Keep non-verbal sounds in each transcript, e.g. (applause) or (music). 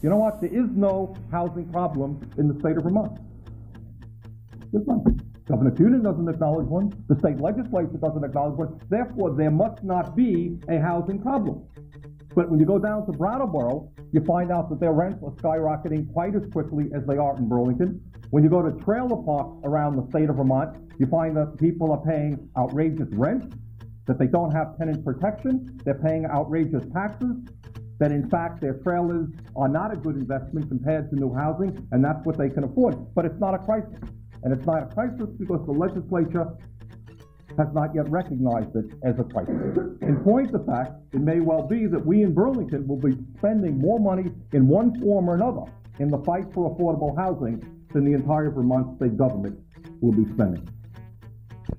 You know what? There is no housing problem in the state of Vermont. There's none. Governor Kunin doesn't acknowledge one. The state legislature doesn't acknowledge one. Therefore, there must not be a housing problem. But when you go down to Brattleboro, you find out that their rents are skyrocketing quite as quickly as they are in Burlington. When you go to trailer parks around the state of Vermont, you find that people are paying outrageous rent, that they don't have tenant protection, they're paying outrageous taxes, that in fact their trailers are not a good investment compared to new housing, and that's what they can afford. But it's not a crisis. And it's not a crisis because the legislature has not yet recognized it as a crisis. In point of fact, it may well be that we in Burlington will be spending more money in one form or another in the fight for affordable housing than the entire Vermont state government will be spending.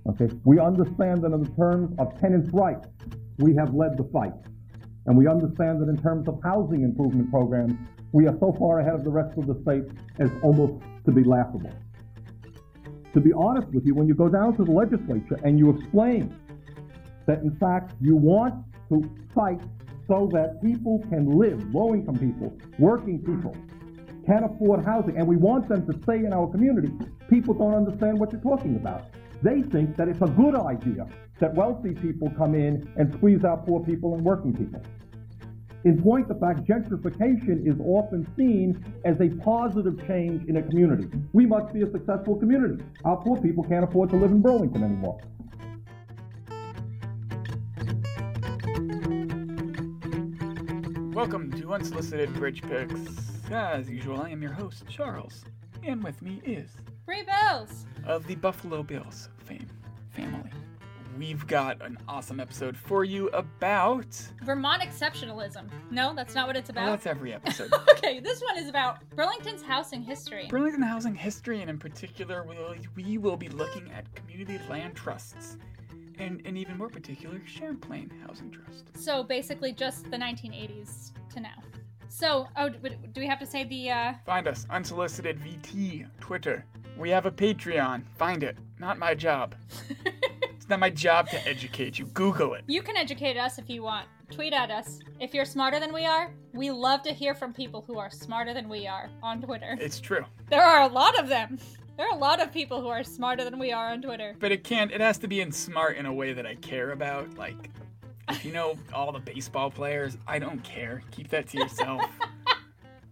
Okay? We understand that in the terms of tenants' rights, we have led the fight. And we understand that in terms of housing improvement programs, we are so far ahead of the rest of the state as almost to be laughable to be honest with you, when you go down to the legislature and you explain that in fact you want to fight so that people can live, low income people, working people, can afford housing, and we want them to stay in our community, people don't understand what you're talking about. They think that it's a good idea that wealthy people come in and squeeze out poor people and working people. In point of fact, gentrification is often seen as a positive change in a community. We must be a successful community. Our poor people can't afford to live in Burlington anymore. Welcome to Unsolicited Bridge Picks. As usual, I am your host, Charles, and with me is Bree Bills of the Buffalo Bills fame family we've got an awesome episode for you about Vermont exceptionalism. No, that's not what it's about. Well, that's every episode. (laughs) okay, this one is about Burlington's housing history. Burlington housing history, and in particular, we'll, we will be looking at community land trusts. And, and even more particular, Champlain Housing Trust. So basically, just the 1980s to now. So, oh, do we have to say the? Uh... Find us unsolicited VT Twitter. We have a Patreon. Find it. Not my job. (laughs) not my job to educate you. Google it. You can educate us if you want. Tweet at us. If you're smarter than we are, we love to hear from people who are smarter than we are on Twitter. It's true. There are a lot of them. There are a lot of people who are smarter than we are on Twitter. But it can't, it has to be in smart in a way that I care about. Like, if you know all the baseball players, I don't care. Keep that to yourself. (laughs)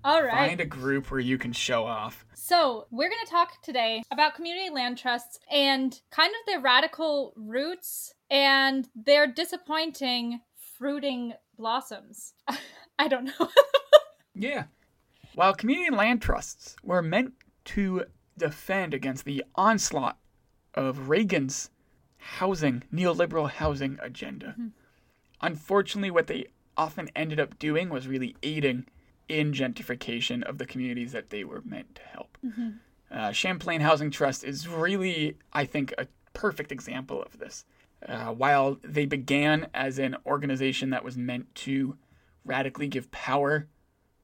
All right. Find a group where you can show off. So, we're going to talk today about community land trusts and kind of their radical roots and their disappointing fruiting blossoms. (laughs) I don't know. (laughs) yeah. While community land trusts were meant to defend against the onslaught of Reagan's housing, neoliberal housing agenda, mm-hmm. unfortunately, what they often ended up doing was really aiding in gentrification of the communities that they were meant to help. Mm-hmm. Uh, Champlain Housing Trust is really, I think, a perfect example of this. Uh, while they began as an organization that was meant to radically give power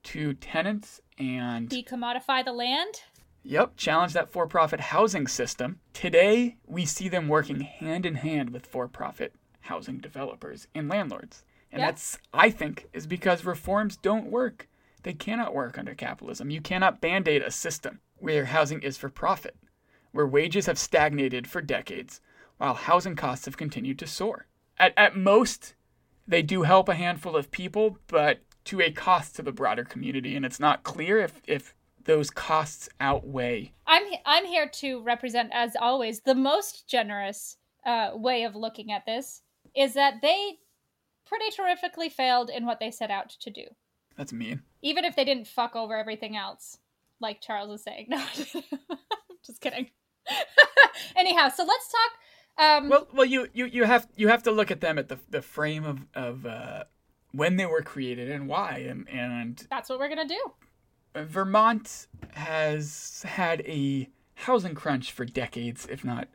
to tenants and decommodify the land. Yep, challenge that for profit housing system. Today, we see them working hand in hand with for profit housing developers and landlords. And yep. that's, I think, is because reforms don't work. They cannot work under capitalism. You cannot band aid a system where housing is for profit, where wages have stagnated for decades while housing costs have continued to soar. At, at most, they do help a handful of people, but to a cost to the broader community, and it's not clear if, if those costs outweigh. I'm I'm here to represent, as always, the most generous uh, way of looking at this is that they pretty terrifically failed in what they set out to do. That's mean. Even if they didn't fuck over everything else, like Charles was saying. (laughs) No, just kidding. (laughs) Anyhow, so let's talk. Um, well, well, you, you you have you have to look at them at the the frame of of uh, when they were created and why, and and that's what we're gonna do. Vermont has had a housing crunch for decades, if not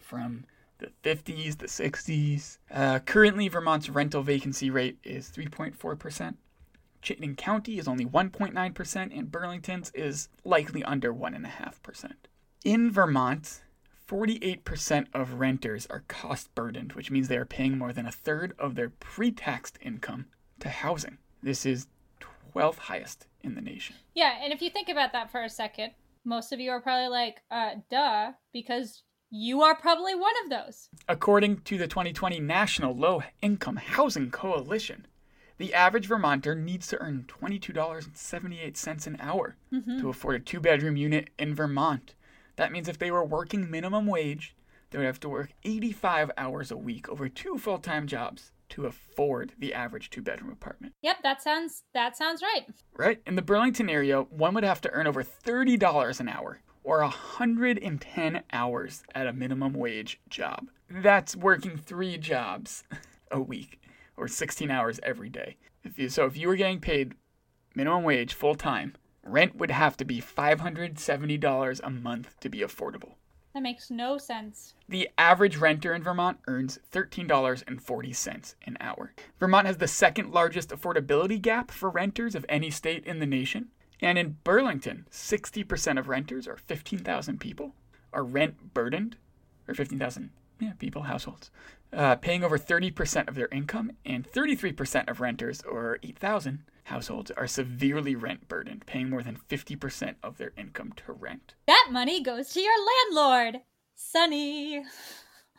from the 50s, the 60s. Uh, currently, Vermont's rental vacancy rate is 3.4%. Chittenden County is only 1.9%, and Burlington's is likely under 1.5%. In Vermont, 48% of renters are cost burdened, which means they are paying more than a third of their pre taxed income to housing. This is 12th highest in the nation. Yeah, and if you think about that for a second, most of you are probably like, uh, duh, because you are probably one of those. According to the 2020 National Low Income Housing Coalition, the average Vermonter needs to earn $22.78 an hour mm-hmm. to afford a two bedroom unit in Vermont. That means if they were working minimum wage, they would have to work 85 hours a week over two full time jobs to afford the average two bedroom apartment. Yep, that sounds that sounds right. Right? In the Burlington area, one would have to earn over $30 an hour or 110 hours at a minimum wage job. That's working three jobs (laughs) a week or 16 hours every day. If you, so if you were getting paid minimum wage full time, rent would have to be $570 a month to be affordable. That makes no sense. The average renter in Vermont earns $13.40 an hour. Vermont has the second largest affordability gap for renters of any state in the nation. And in Burlington, 60% of renters, or 15,000 people, are rent burdened, or 15,000 yeah, people, households, uh, paying over 30% of their income, and 33% of renters, or 8,000 households, are severely rent burdened, paying more than 50% of their income to rent. That money goes to your landlord, Sonny.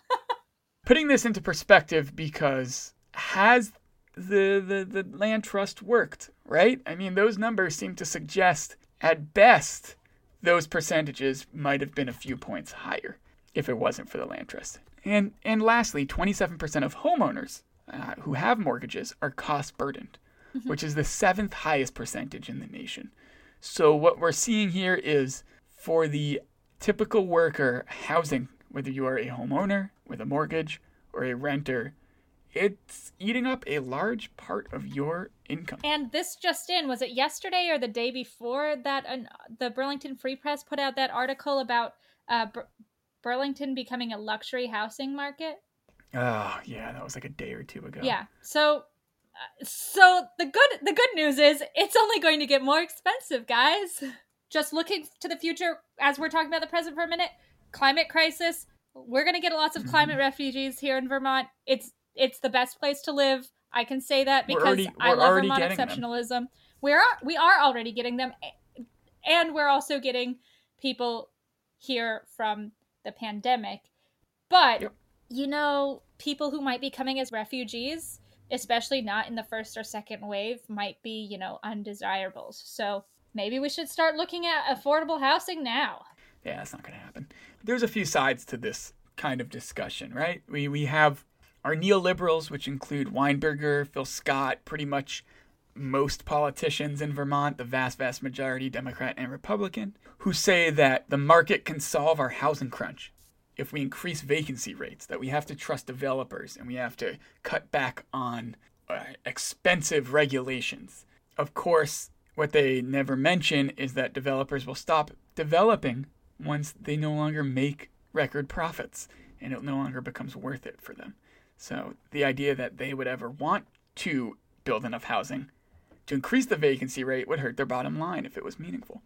(laughs) Putting this into perspective because has the, the, the land trust worked, right? I mean, those numbers seem to suggest, at best, those percentages might have been a few points higher if it wasn't for the land trust. And, and lastly, 27% of homeowners uh, who have mortgages are cost burdened, which is the seventh highest percentage in the nation. So, what we're seeing here is for the typical worker housing, whether you are a homeowner with a mortgage or a renter, it's eating up a large part of your income. And this just in, was it yesterday or the day before that uh, the Burlington Free Press put out that article about uh, Burlington becoming a luxury housing market? Oh, yeah, that was like a day or two ago. Yeah. So uh, so the good the good news is it's only going to get more expensive, guys. Just looking to the future as we're talking about the present for a minute, climate crisis, we're going to get lots of climate refugees here in Vermont. It's it's the best place to live. I can say that because already- I love Vermont them. exceptionalism. We are we are already getting them and we're also getting people here from the pandemic. But Yep. you know, people who might be coming as refugees, especially not in the first or second wave, might be, you know, undesirables. So maybe we should start looking at affordable housing now. Yeah, that's not going to happen. There's a few sides to this kind of discussion, right? We we have our neoliberals, which include Weinberger, Phil Scott, pretty much most politicians in Vermont, the vast, vast majority, Democrat and Republican, who say that the market can solve our housing crunch if we increase vacancy rates, that we have to trust developers and we have to cut back on uh, expensive regulations. Of course, what they never mention is that developers will stop developing once they no longer make record profits and it no longer becomes worth it for them. So the idea that they would ever want to build enough housing to increase the vacancy rate would hurt their bottom line if it was meaningful.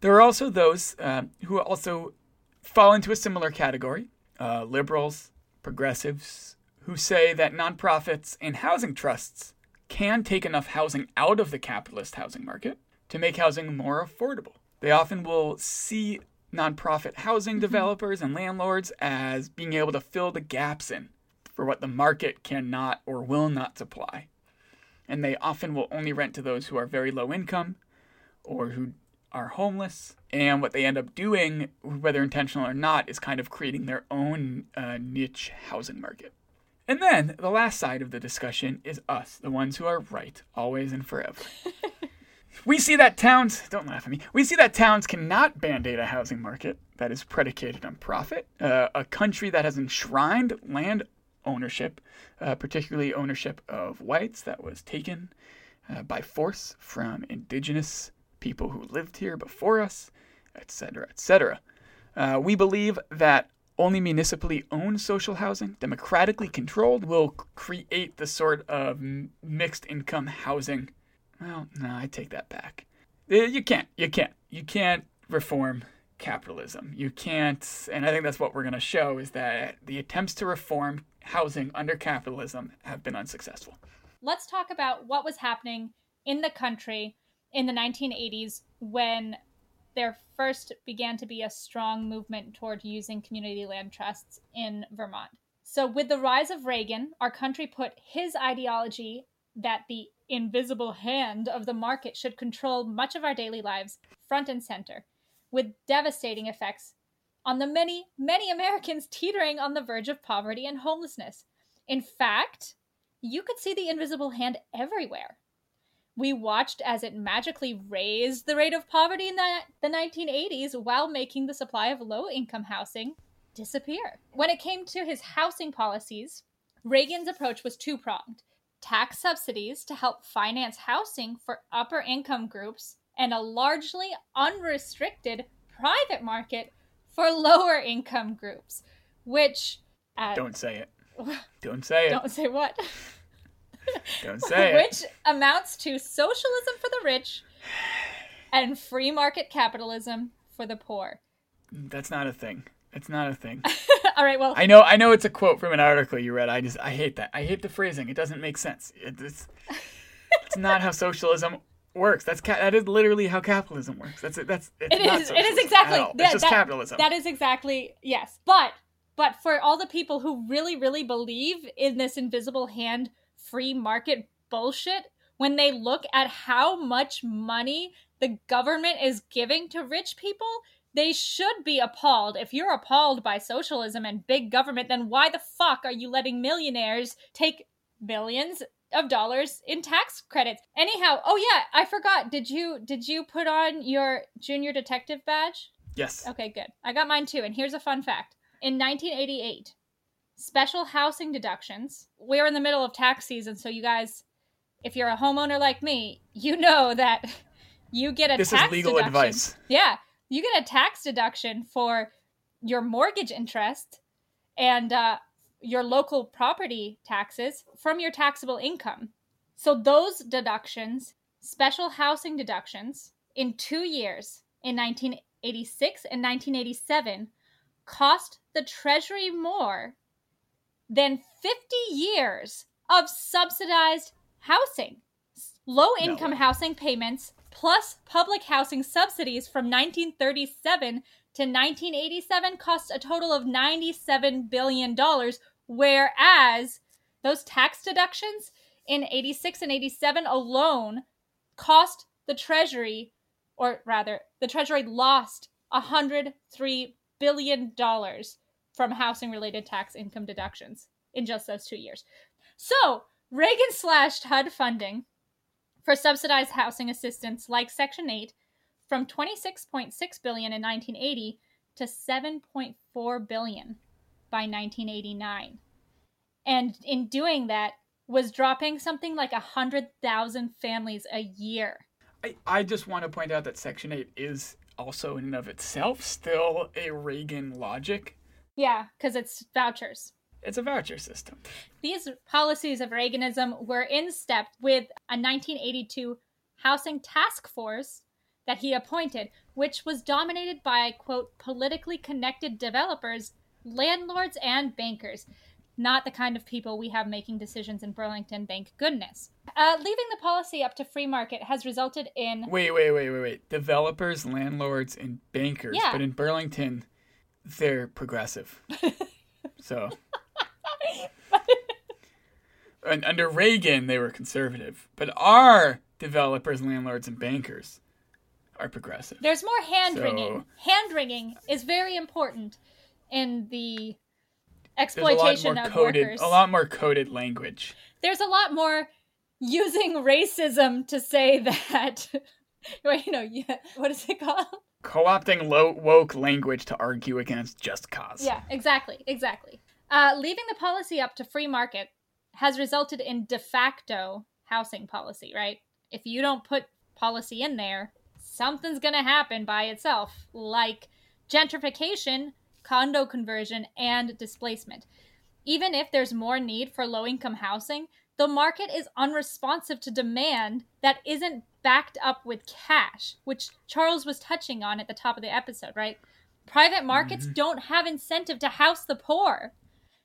There are also those uh, who also fall into a similar category uh, liberals, progressives, who say that nonprofits and housing trusts can take enough housing out of the capitalist housing market to make housing more affordable. They often will see nonprofit housing developers and landlords as being able to fill the gaps in for what the market cannot or will not supply. And they often will only rent to those who are very low income or who are homeless. And what they end up doing, whether intentional or not, is kind of creating their own uh, niche housing market. And then the last side of the discussion is us, the ones who are right, always and forever. (laughs) we see that towns, don't laugh at me, we see that towns cannot band aid a housing market that is predicated on profit, uh, a country that has enshrined land ownership, uh, particularly ownership of whites that was taken uh, by force from indigenous people who lived here before us, etc., etc. Uh, we believe that only municipally owned social housing, democratically controlled, will create the sort of mixed income housing. Well, no, I take that back. You can't. You can't. You can't reform capitalism. You can't. And I think that's what we're going to show is that the attempts to reform housing under capitalism have been unsuccessful. Let's talk about what was happening in the country in the 1980s when there first began to be a strong movement toward using community land trusts in Vermont. So, with the rise of Reagan, our country put his ideology that the invisible hand of the market should control much of our daily lives front and center, with devastating effects on the many, many Americans teetering on the verge of poverty and homelessness. In fact, you could see the invisible hand everywhere. We watched as it magically raised the rate of poverty in the, the 1980s while making the supply of low income housing disappear. When it came to his housing policies, Reagan's approach was two pronged tax subsidies to help finance housing for upper income groups, and a largely unrestricted private market for lower income groups, which. Uh, Don't say it. (laughs) Don't say it. Don't say what? (laughs) Don't say Which it. Which amounts to socialism for the rich and free market capitalism for the poor. That's not a thing. It's not a thing. (laughs) All right, well, I know, I know, it's a quote from an article you read. I just, I hate that. I hate the phrasing. It doesn't make sense. It's, it's not how socialism works. That's ca- that is literally how capitalism works. That's it. That's it's it is. It is exactly. Yeah, it's just that, capitalism. That is exactly yes. But but for all the people who really really believe in this invisible hand free market bullshit, when they look at how much money the government is giving to rich people, they should be appalled. If you're appalled by socialism and big government, then why the fuck are you letting millionaires take billions of dollars in tax credits? Anyhow, oh yeah, I forgot. Did you did you put on your junior detective badge? Yes. Okay, good. I got mine too. And here's a fun fact. In 1988, special housing deductions. We're in the middle of tax season, so you guys, if you're a homeowner like me, you know that (laughs) you get a this tax is legal deduction. advice. Yeah, you get a tax deduction for your mortgage interest and uh, your local property taxes from your taxable income. So those deductions, special housing deductions, in two years, in 1986 and 1987, cost the Treasury more than 50 years of subsidized housing. Low income no. housing payments plus public housing subsidies from 1937 to 1987 cost a total of $97 billion, whereas those tax deductions in 86 and 87 alone cost the Treasury, or rather, the Treasury lost $103 billion from housing related tax income deductions in just those two years. So, Reagan slashed HUD funding for subsidized housing assistance like Section 8 from 26.6 billion in 1980 to 7.4 billion by 1989. And in doing that was dropping something like 100,000 families a year. I, I just want to point out that Section 8 is also in and of itself still a Reagan logic yeah, because it's vouchers. It's a voucher system. These policies of Reaganism were in step with a 1982 housing task force that he appointed, which was dominated by, quote, politically connected developers, landlords, and bankers. Not the kind of people we have making decisions in Burlington, thank goodness. Uh, leaving the policy up to free market has resulted in. Wait, wait, wait, wait, wait. Developers, landlords, and bankers. Yeah. But in Burlington, they're progressive. (laughs) so. and under Reagan, they were conservative. But our developers, landlords, and bankers are progressive. There's more hand wringing. So, hand wringing is very important in the exploitation of coded, workers. A lot more coded language. There's a lot more using (laughs) racism to say that. Wait, no, yeah. What is it called? co-opting low woke language to argue against just cause. Yeah, exactly, exactly. Uh, leaving the policy up to free market has resulted in de facto housing policy, right? If you don't put policy in there, something's going to happen by itself, like gentrification, condo conversion, and displacement. Even if there's more need for low income housing, the market is unresponsive to demand that isn't backed up with cash, which Charles was touching on at the top of the episode, right? Private markets mm-hmm. don't have incentive to house the poor.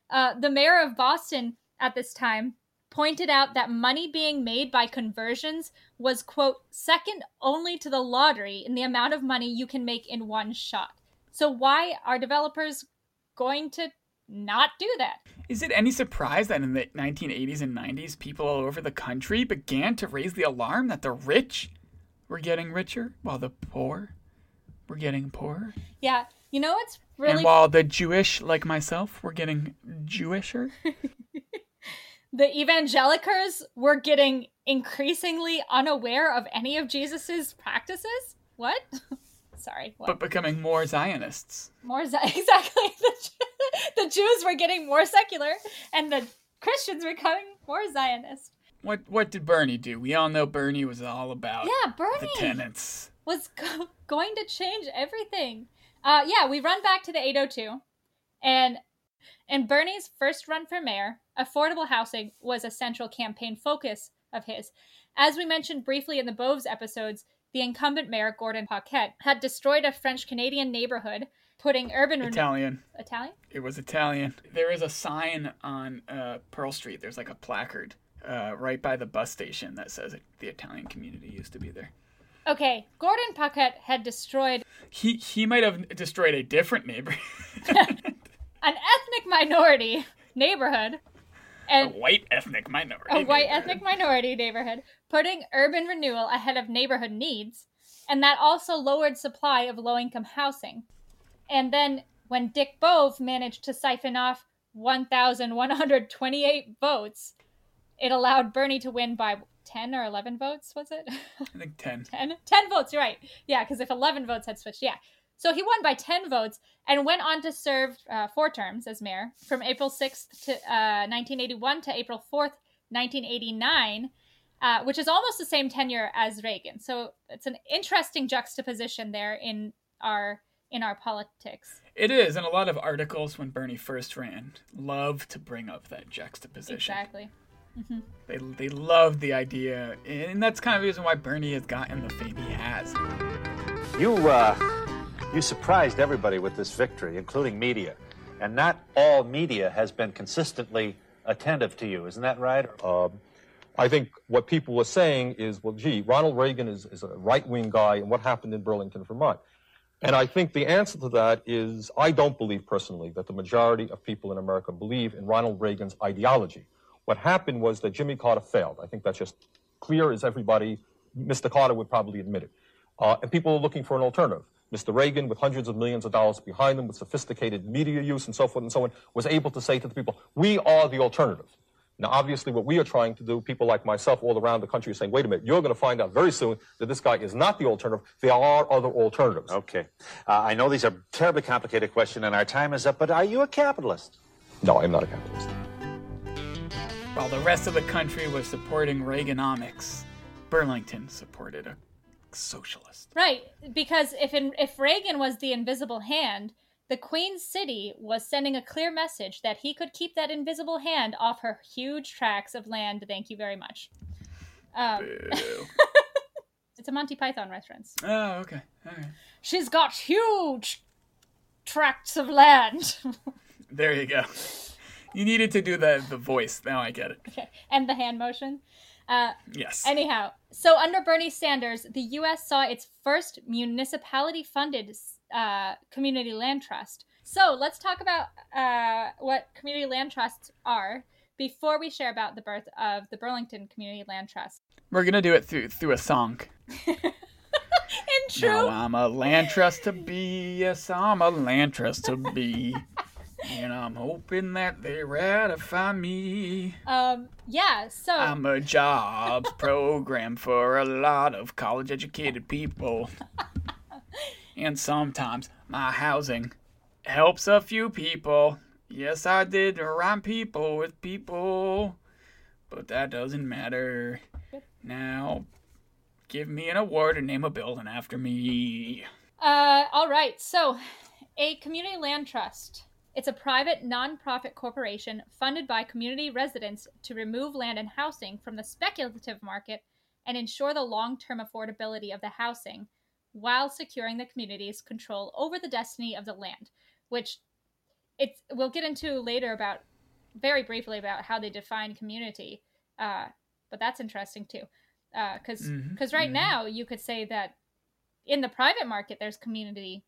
Uh, the mayor of Boston at this time pointed out that money being made by conversions was, quote, second only to the lottery in the amount of money you can make in one shot. So, why are developers going to not do that? Is it any surprise that in the 1980s and 90s, people all over the country began to raise the alarm that the rich were getting richer while the poor were getting poorer? Yeah. You know what's really and while the Jewish, like myself, were getting Jewisher? (laughs) the evangelicals were getting increasingly unaware of any of Jesus's practices? What? (laughs) Sorry. What? but becoming more Zionists. more (laughs) exactly the, the Jews were getting more secular and the Christians were becoming more Zionist. What what did Bernie do? We all know Bernie was all about Yeah, Bernie the tenants. was go- (laughs) going to change everything. Uh, yeah, we run back to the 802, and in Bernie's first run for mayor, affordable housing was a central campaign focus of his. As we mentioned briefly in the Boves episodes, the incumbent mayor Gordon Paquette had destroyed a French Canadian neighborhood, putting urban Italian. Italian. It was Italian. There is a sign on uh, Pearl Street. There's like a placard uh, right by the bus station that says it, the Italian community used to be there. Okay, Gordon Paquette had destroyed He he might have destroyed a different neighborhood. (laughs) an ethnic minority neighborhood, a white ethnic minority. a white neighborhood. ethnic minority neighborhood, putting urban renewal ahead of neighborhood needs, and that also lowered supply of low-income housing. And then when Dick Bove managed to siphon off 1,128 votes, it allowed Bernie to win by 10 or 11 votes, was it? (laughs) I think ten. 10? 10 votes, you're right. Yeah, because if 11 votes had switched, yeah. So he won by 10 votes and went on to serve uh, four terms as mayor from April 6th to uh, 1981 to April 4th, 1989, uh, which is almost the same tenure as Reagan. So it's an interesting juxtaposition there in our in our politics. It is, and a lot of articles when Bernie first ran love to bring up that juxtaposition. Exactly. They they love the idea, and that's kind of the reason why Bernie has gotten the fame he has. You, uh, you surprised everybody with this victory, including media. And not all media has been consistently attentive to you. Isn't that right? Um, I think what people were saying is, well, gee, Ronald Reagan is, is a right wing guy, and what happened in Burlington, Vermont? And I think the answer to that is I don't believe personally that the majority of people in America believe in Ronald Reagan's ideology. What happened was that Jimmy Carter failed. I think that's just clear as everybody, Mr. Carter would probably admit it. Uh, and people are looking for an alternative. Mr. Reagan, with hundreds of millions of dollars behind him, with sophisticated media use and so forth and so on, was able to say to the people, we are the alternative. Now, obviously, what we are trying to do, people like myself all around the country are saying, wait a minute, you're going to find out very soon that this guy is not the alternative. There are other alternatives. Okay. Uh, I know these are terribly complicated questions, and our time is up, but are you a capitalist? No, I'm not a capitalist. While the rest of the country was supporting Reaganomics, Burlington supported a socialist. Right, because if in, if Reagan was the invisible hand, the Queen City was sending a clear message that he could keep that invisible hand off her huge tracts of land. Thank you very much. Um, (laughs) it's a Monty Python reference. oh, okay. All right. She's got huge tracts of land. There you go. You needed to do the the voice. Now I get it. (laughs) okay, and the hand motion. Uh, Yes. Anyhow, so under Bernie Sanders, the U.S. saw its first municipality-funded uh, community land trust. So let's talk about uh, what community land trusts are before we share about the birth of the Burlington Community Land Trust. We're gonna do it through through a song. (laughs) In true, Now I'm a land trust to be. Yes, I'm a land trust to be. And I'm hoping that they ratify me. um, yeah. So I'm a jobs (laughs) program for a lot of college educated people. (laughs) and sometimes my housing helps a few people. Yes, I did rhyme people with people. But that doesn't matter. Now, give me an award and name a building after me. Uh, all right. So, a community land trust. It's a private nonprofit corporation funded by community residents to remove land and housing from the speculative market and ensure the long-term affordability of the housing while securing the community's control over the destiny of the land, which it's we'll get into later about very briefly about how they define community. Uh, but that's interesting too, because Mhm, because right mhm. now you could say that in the private market there's community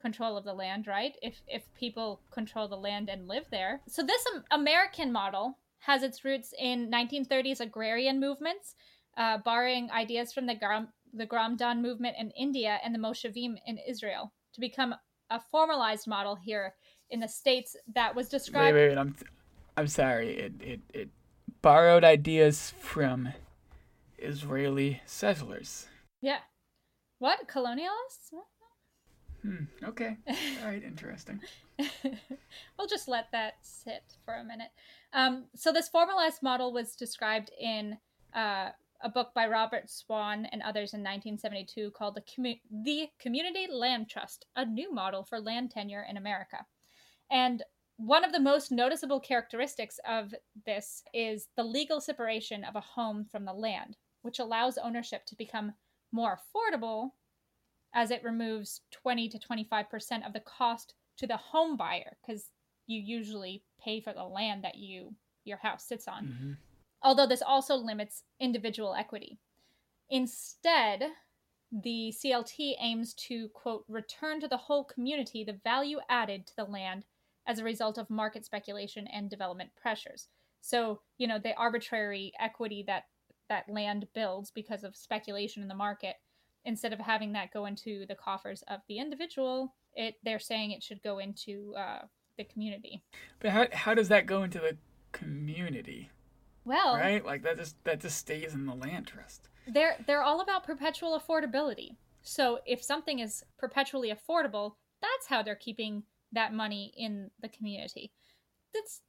control of the land, right? If if people control the land and live there. So this American model has its roots in 1930s agrarian movements, uh, borrowing ideas from the Gram the Gramdan movement in India and the Moshavim in Israel to become a formalized model here in the states that was Wait, described. wait, wait. I'm, I'm sorry. It, it, it borrowed ideas from Israeli settlers. Yeah. What colonialists? What? Hmm. Okay. All right. Interesting. (laughs) we'll just let that sit for a minute. Um, so this formalized model was described in uh, a book by Robert Swann and others in 1972 called the, the Community Land Trust, a new model for land tenure in America. And one of the most noticeable characteristics of this is the legal separation of a home from the land, which allows ownership to become more affordable as it removes 20 to 25% of the cost to the home buyer because you usually pay for the land that you your house sits on. Mhm. Although this also limits individual equity. Instead, the CLT aims to quote return to the whole community the value added to the land as a result of market speculation and development pressures. So, you know, the arbitrary equity that that land builds because of speculation in the market instead of having that go into the coffers of the individual, it they're saying it should go into uh, the community. But how how does that go into the community? Well, Right? Like that just that just stays in the land trust. they're they're all about perpetual affordability. So if something is perpetually affordable, that's how they're keeping that money in the community. That's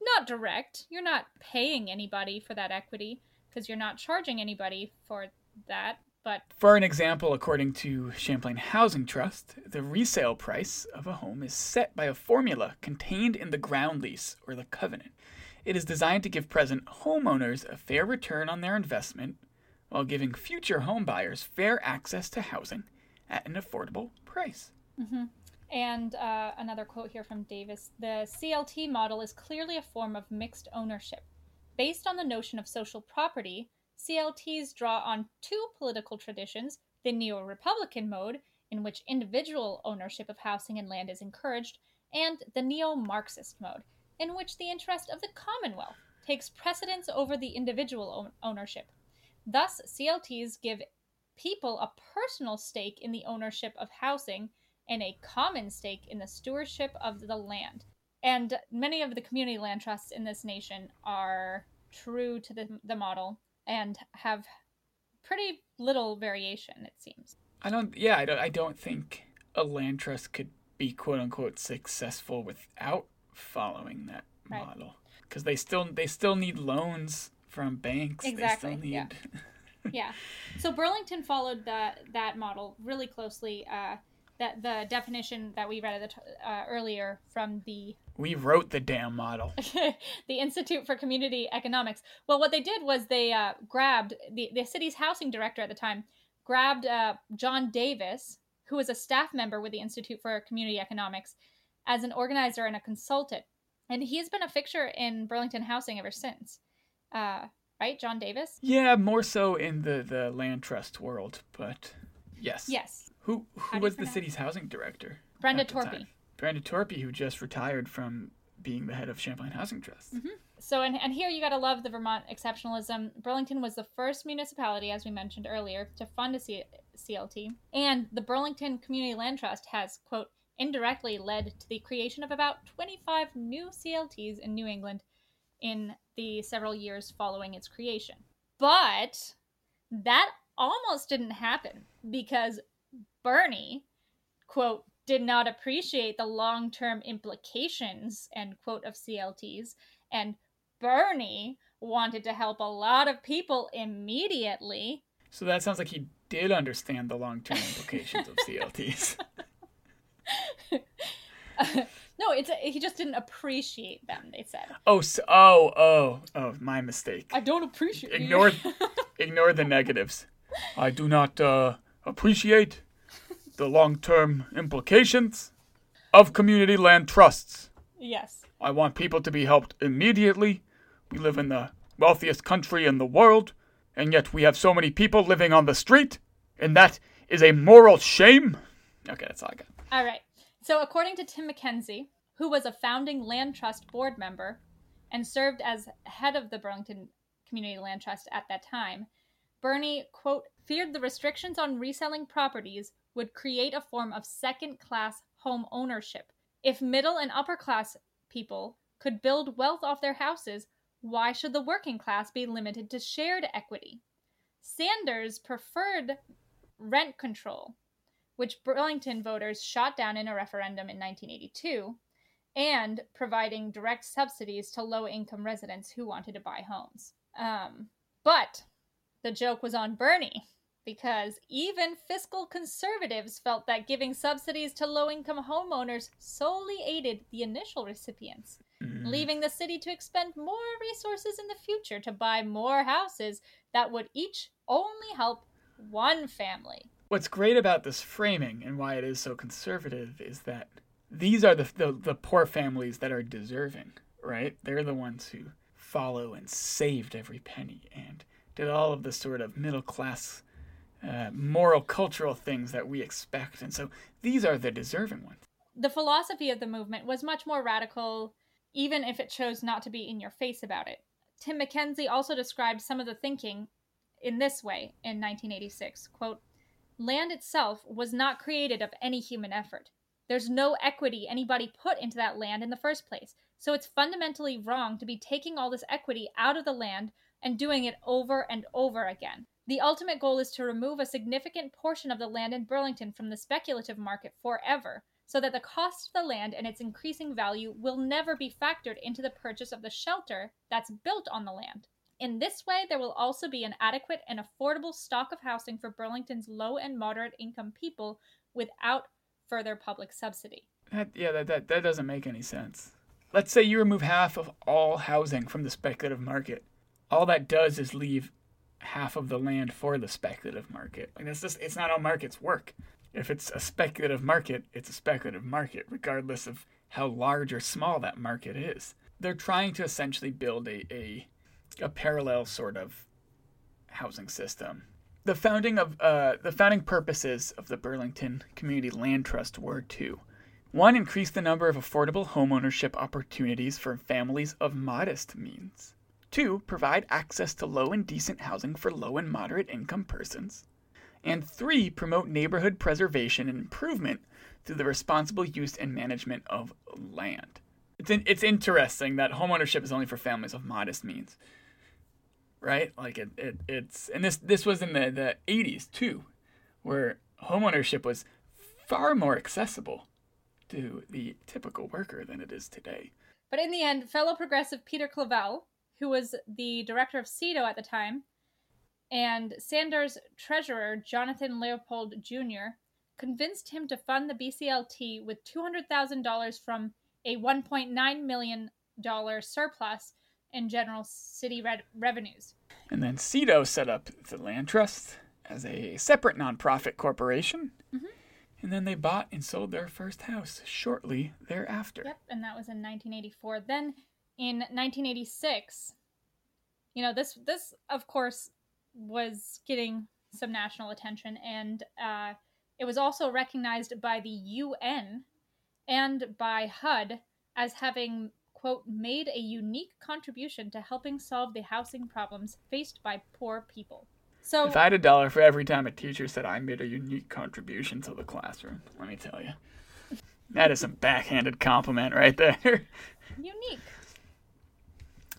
not direct. You're not paying anybody for that equity because you're not charging anybody for that. But For an example, according to Champlain Housing Trust, the resale price of a home is set by a formula contained in the ground lease or the covenant. It is designed to give present homeowners a fair return on their investment while giving future home buyers fair access to housing at an affordable price. Mm-hmm. And uh, another quote here from Davis The CLT model is clearly a form of mixed ownership. Based on the notion of social property, CLTs draw on two political traditions the neo Republican mode, in which individual ownership of housing and land is encouraged, and the neo Marxist mode, in which the interest of the Commonwealth takes precedence over the individual own- ownership. Thus, CLTs give people a personal stake in the ownership of housing and a common stake in the stewardship of the land. And many of the community land trusts in this nation are true to the, the model and have pretty little variation, it seems. I don't yeah, I don't I don't think a land trust could be quote unquote successful without following that Right. model. Cuz they still they still need loans from banks. Exactly, They still yeah. (laughs) yeah. So Burlington followed that that model really closely. Uh, that the definition that we read at the t- uh, earlier from the We wrote the damn model. (laughs) the Institute for Community Economics. Well, what they did was they uh, grabbed the, the city's housing director at the time, grabbed uh, John Davis, who was a staff member with the Institute for Community Economics, as an organizer and a consultant. And he's been a fixture in Burlington housing ever since. Uh, right, John Davis? Yeah, more so in the the land trust world, but yes. Yes. Who who was the city's housing director? Brenda Torpy. Brenda Torpy, who just retired from being the head of Champlain Housing Trust. Mm-hmm. So, and, and here you gotta love the Vermont exceptionalism. Burlington was the first municipality, as we mentioned earlier, to fund a C- CLT. And the Burlington Community Land Trust has, quote, indirectly led to the creation of about 25 new CLTs in New England in the several years following its creation. But that almost didn't happen because Bernie, quote, did not appreciate the long term implications, end quote, of CLTs, and Bernie wanted to help a lot of people immediately. So that sounds like he did understand the long term (laughs) implications of CLTs. (laughs) no, it's he just didn't appreciate them. They said, Oh, so, oh, oh, oh, my mistake. "I don't appreciate." Ignore, (laughs) ignore the negatives. I do not uh, appreciate the long-term implications of community land trusts. yes, I want people to be helped immediately. We live in the wealthiest country in the world, and yet we have so many people living on the street, and that is a moral shame. Okay, that's all I got. All right. So, according to Tim McKenzie, who was a founding land trust board member and served as head of the Burlington Community Land Trust at that time, Bernie, quote, feared the restrictions on reselling properties would create a form of second class home ownership. If middle and upper class people could build wealth off their houses, why should the working class be limited to shared equity? Sanders preferred rent control, which Burlington voters shot down in a referendum in 1982, and providing direct subsidies to low income residents who wanted to buy homes. Um, but the joke was on Bernie because even fiscal conservatives felt that giving subsidies to low income homeowners solely aided the initial recipients, mm. leaving the city to expend more resources in the future to buy more houses that would each only help one family. What's great about this framing and why it is so conservative is that these are the, the, the poor families that are deserving, right? They're the ones who follow and saved every penny and did all of the sort of middle class uh, moral cultural things that we expect. And so these are the deserving ones. The philosophy of the movement was much more radical even if it chose not to be in your face about it. Tim mckenzie also described some of the thinking in this way in 1986 quote land itself was not created of any human effort. There's no equity anybody put into that land in the first place. So it's fundamentally wrong to be taking all this equity out of the land and doing it over and over again. The ultimate goal is to remove a significant portion of the land in Burlington from the speculative market forever, so that the cost of the land and its increasing value will never be factored into the purchase of the shelter that's built on the land. In this way, there will also be an adequate and affordable stock of housing for Burlington's low and moderate income people without further public subsidy. That, yeah, that, that, that doesn't make any sense. Let's say you remove half of all housing from the speculative market all that does is leave half of the land for the speculative market. Like that's just it's not how markets work. If it's a speculative market, it's a speculative market, regardless of how large or small that market is. They're trying to essentially build a, a, a parallel sort of housing system. The founding of uh, the founding purposes of the Burlington Community Land Trust were two. One, increase the number of affordable homeownership opportunities for families of modest means. Two, provide access to low and decent housing for low and moderate income persons. And three, promote neighborhood preservation and improvement through the responsible use and management of land. It's, in, it's interesting that homeownership is only for families of modest means. Right? Like it, it it's and this this was in the, the 80s too, where homeownership was far more accessible to the typical worker than it is today. But in the end, fellow progressive Peter Clavelle who was the director of CEDO at the time, and Sanders' treasurer, Jonathan Leopold Jr., convinced him to fund the BCLT with $200,000 from a $1.9 million surplus in general city re- revenues. And then CEDO set up the Land Trust as a separate nonprofit corporation. Mm-hmm. And then they bought and sold their first house shortly thereafter. Yep, and that was in 1984. Then in 1986 you know this this of course was getting some national attention and uh, it was also recognized by the un and by hud as having quote made a unique contribution to helping solve the housing problems faced by poor people. So if i had a dollar for every time a teacher said i made a unique contribution to the classroom let me tell you. That is a backhanded compliment right there. (laughs) Unique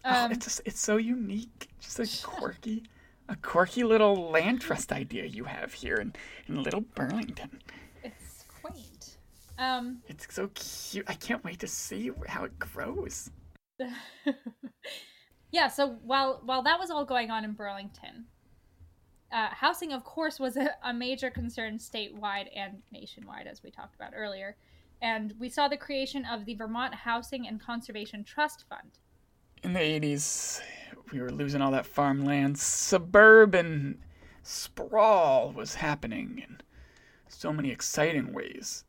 (laughs) um, oh, it's just, it's so unique. Just a quirky, a quirky little land trust idea you have here in, in little Burlington. It's quaint. Um, it's so cute. I can't wait to see how it grows. (laughs) yeah. So while while that was all going on in Burlington, uh, housing, of course, was a, a major concern statewide and nationwide, as we talked about earlier. And we saw the creation of the Vermont Housing and Conservation Trust Fund in the 80s, we were losing all that farmland. Suburban sprawl was happening in so many exciting ways,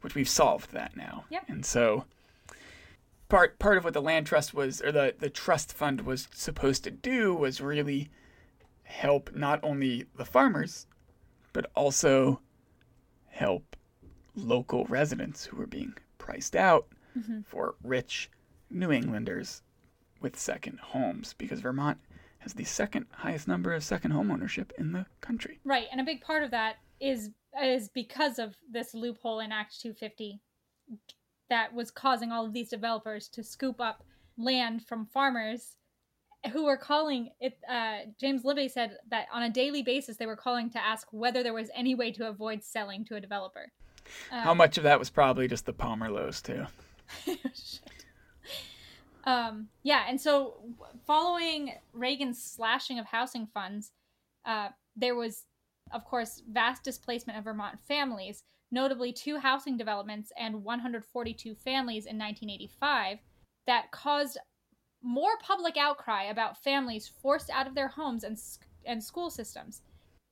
which we've solved that now. Yep. And so part part of what the land trust was or the the trust fund was supposed to do was really help not only the farmers but also help local residents who were being priced out mm-hmm. for rich New Englanders with second homes because Vermont has the second highest number of second home ownership in the country. Right, and a big part of that is is because of this loophole in Act 250 that was causing all of these developers to scoop up land from farmers who were calling it uh, James Libby said that on a daily basis they were calling to ask whether there was any way to avoid selling to a developer. How much of that was probably just the Pomerleaus too? (laughs) Um, yeah, and so following Reagan's slashing of housing funds, uh, there was, of course, vast displacement of Vermont families, notably two housing developments and 142 families in 1985, that caused more public outcry about families forced out of their homes and, and school systems.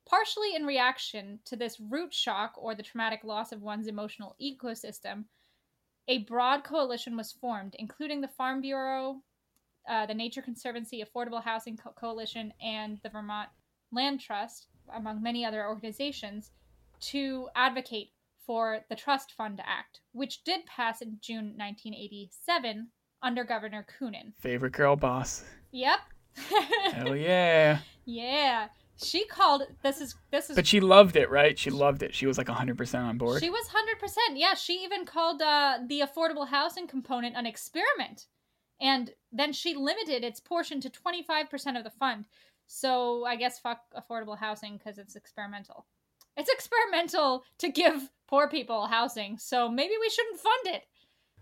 Partially in reaction to this root shock or the traumatic loss of one's emotional ecosystem, a broad coalition was formed, including the Farm Bureau, uh, the Nature Conservancy, Affordable Housing Co- Coalition, and the Vermont Land Trust, among many other organizations, to advocate for the Trust Fund Act, which did pass in June 1987 under Governor Kunin. Favorite girl boss. Yep. (laughs) Hell yeah. yeah. She called this is this is But she loved it, right? She loved it. She was like 100% on board. She was hundred percent. Yeah, she even called uh, the affordable housing component an experiment, and then she limited its portion to twenty five percent of the fund. So I guess fuck affordable housing because it's experimental. It's experimental to give poor people housing, so maybe we shouldn't fund it.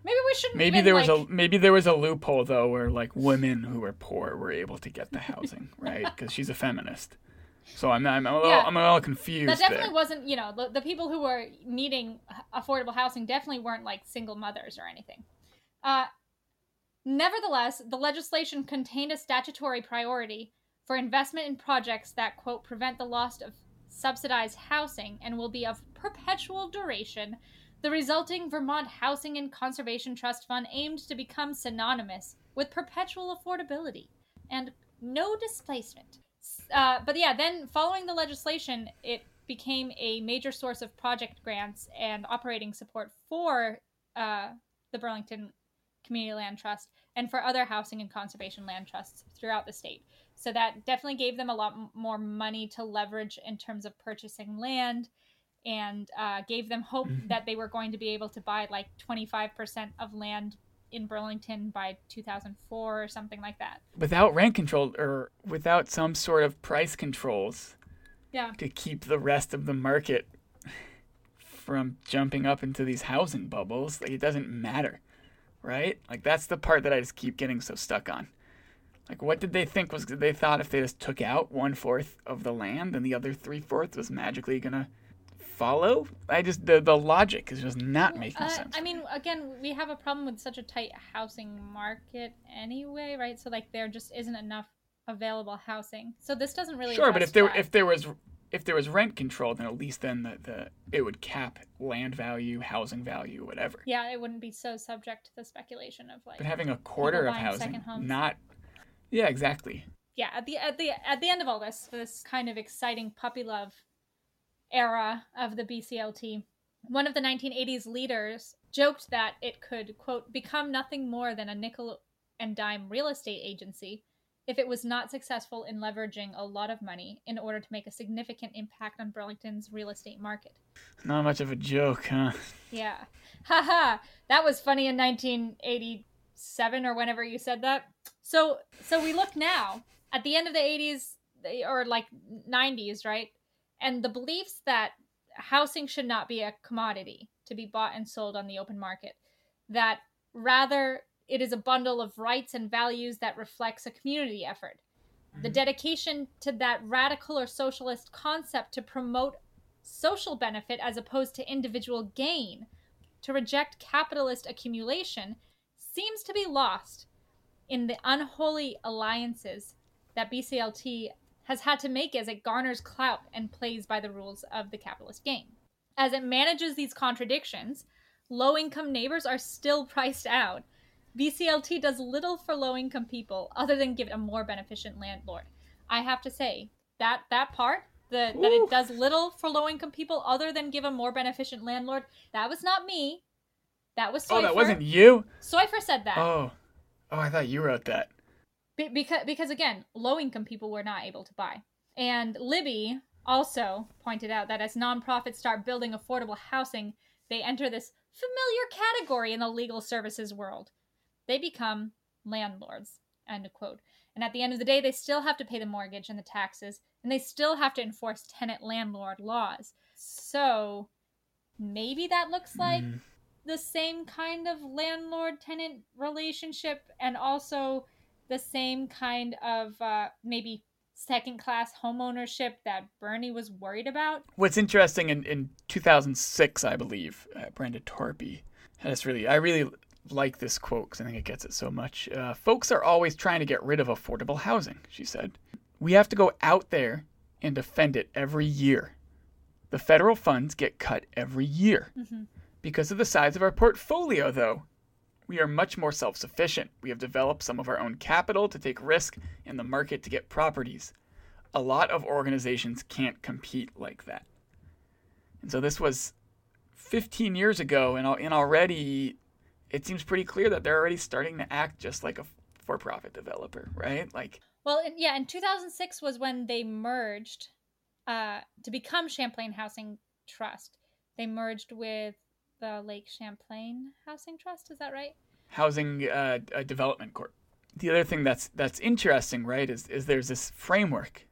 Maybe we shouldn't. Maybe even, there was like- a maybe there was a loophole though where like women who were poor were able to get the housing, right? Because she's a feminist. So I'm I'm a little, Yeah. I'm a little confused that definitely there. wasn't you know the, the people who were needing affordable housing definitely weren't like single mothers or anything uh, nevertheless the legislation contained a statutory priority for investment in projects that quote prevent the loss of subsidized housing and will be of perpetual duration the resulting vermont housing and conservation trust fund aimed to become synonymous with perpetual affordability and no displacement uh, but yeah, then following the legislation, it became a major source of project grants and operating support for uh, the Burlington Community Land Trust and for other housing and conservation land trusts throughout the state. So that definitely gave them a lot m- more money to leverage in terms of purchasing land and uh, gave them hope that they were going to be able to buy like 25% of land in Burlington by 2004 or something like that. Without rent control or without some sort of price controls Yeah. to keep the rest of the market from jumping up into these housing bubbles, like it doesn't matter, right? Like that's the part that I just keep getting so stuck on. Like, what did they think was? They thought if they just took out one fourth of the land and the other three fourths was magically gonna follow. I just the the logic is just not making Uh, sense. I mean, again, we have a problem with such a tight housing market anyway, right? So like, there just isn't enough available housing. So this doesn't really. Sure, but if there that. if there was if there was rent control, then at least then the, the it would cap land value, housing value, whatever. yeah, it wouldn't be so subject to the speculation of like. But having a quarter of housing, not yeah, exactly. yeah, at the at the at the end of all this, this kind of exciting puppy love era of the BCLT, one of the 1980s leaders joked that it could quote become nothing more than a nickel and dime real estate agency if it was not successful in leveraging a lot of money in order to make a significant impact on Burlington's real estate market. Not much of a joke, huh? Yeah. (laughs) Haha. That was funny in 1987 or whenever you said that. So so we look now at the end of the 80s or like 90s, right? And the beliefs that housing should not be a commodity to be bought and sold on the open market. That rather it is a bundle of rights and values that reflects a community effort. The mm-hmm. dedication to that radical or socialist concept to promote social benefit as opposed to individual gain, to reject capitalist accumulation, seems to be lost in the unholy alliances that BCLT has had to make as it garners clout and plays by the rules of the capitalist game. As it manages these contradictions, low income neighbors are still (laughs) priced out. BCLT does little for low income people other than give it a more beneficent landlord. I have to say that that part the, that it does little for low income people other than give a more beneficent landlord. That was not me. That was Soifer. Oh, that wasn't you. Soifer said that. Oh, oh, I thought you wrote that. Be- because because again, low income people were not able to buy. And Libby also pointed out that as nonprofits start building affordable housing, they enter this familiar category in the legal services world. They become landlords. End quote. And at the end of the day, they still have to pay the mortgage and the taxes, and they still have to enforce tenant landlord laws. So maybe that looks like Mm. the same kind of landlord tenant relationship and also the same kind of uh, maybe second class homeownership that Bernie was worried about. What's interesting in, in 2006, I believe, uh, Brenda Torpy had this really, I really like this quote because I think it gets it so much. Uh, Folks are always trying to get rid of affordable housing, she said. We have to go out there and defend it every year. The federal funds get cut every year. Because of the size of our portfolio, though, we are much more self sufficient. We have developed some of our own capital to take risk in the market to get properties. A lot of organizations can't compete like that. And so this was 15 years ago, and, already it seems pretty clear that they're already starting to act just like a for profit developer, right? Like, Well, yeah, in 2006 was when they merged uh, to become Champlain Housing Trust. They merged with the Lake Champlain Housing Trust. Is that right? housing uh, development corp. The other thing that's that's interesting, right, is is there's this framework.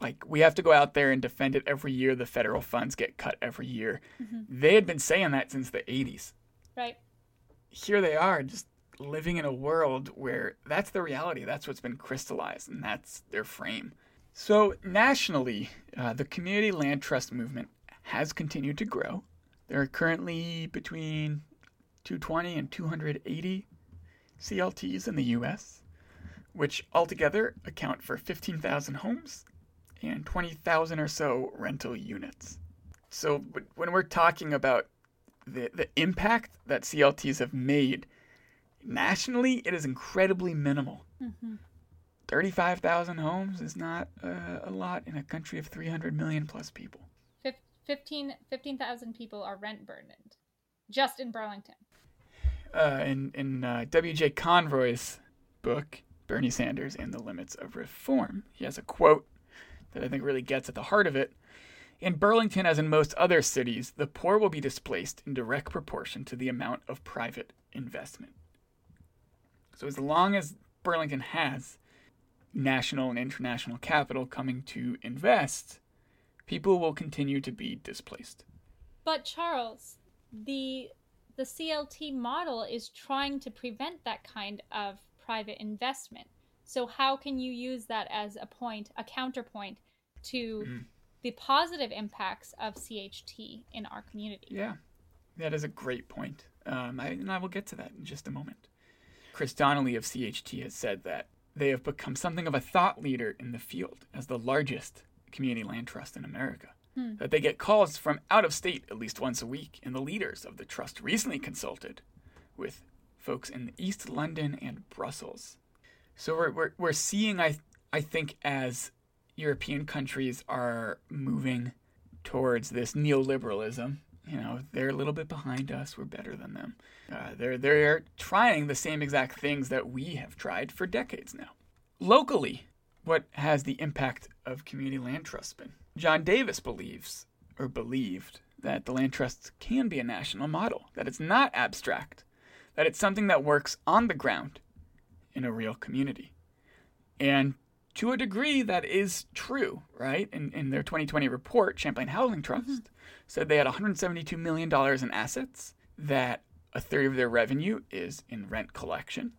Like we have to go out there and defend it every year. The federal funds get cut every year. They had been saying that since the 80s. Right. Here they are, just living in a world where that's the reality. That's what's been crystallized, and that's their frame. So nationally, uh, the community land trust movement has continued to grow. There are currently between 220 and 280 CLTs in the US, which altogether account for 15,000 homes and 20,000 or so rental units. So when we're talking about the, the impact that CLTs have made nationally, it is incredibly minimal. 35,000 homes is not uh, a lot in a country of 300 million plus people. Fif- 15 15,000 people are rent burdened just in Burlington. uh, in in uh, W.J. Conroy's book, Bernie Sanders and the Limits of Reform, he has a quote that I think really gets at the heart of it. In Burlington, as in most other cities, the poor will be displaced in direct proportion to the amount of private investment. So, as long as Burlington has national and international capital coming to invest, people will continue to be displaced. But Charles, the the CLT model is trying to prevent that kind of private investment. So how can you use that as a point, a counterpoint to the positive impacts of CHT in our community? Yeah, that is a great point. Um, I, and I will get to that in just a moment. Chris Donnelly of CHT has said that they have become something of a thought leader in the field as the largest community land trust in America. That they get calls from out of state at least once a week, and the leaders of the trust recently consulted with folks in East London and Brussels. So we're, we're, we're seeing, I, I think, as European countries are moving towards this neoliberalism. You know, they're a little bit behind us. We're better than them. Uh, they're they're trying the same exact things that we have tried for decades now. Locally, what has the impact of community land trusts been? John Davis believes or believed that the land trusts can be a national model, that it's not abstract, that it's something that works on the ground in a real community. And to a degree, that is true, right? In, in their 2020 report, Champlain Housing Trust mm-hmm. said they had $172 million in assets, that a third of their revenue is in rent collection,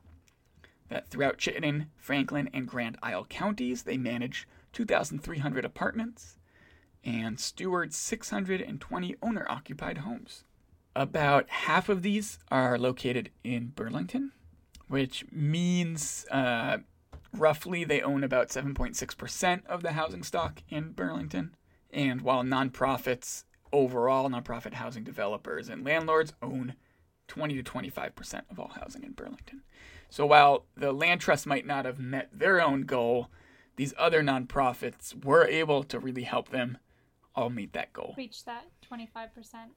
that throughout Chittenden, Franklin, and Grand Isle counties, they manage 2,300 apartments and steward 620 owner occupied homes. About half of these are located in Burlington, which means uh, roughly they own about 7.6% of the housing stock in Burlington. And while nonprofits, overall nonprofit housing developers and landlords own 20 to 25% of all housing in Burlington. So while the land trust might not have met their own goal, these other nonprofits were able to really help them all meet that goal. Reach that 25%.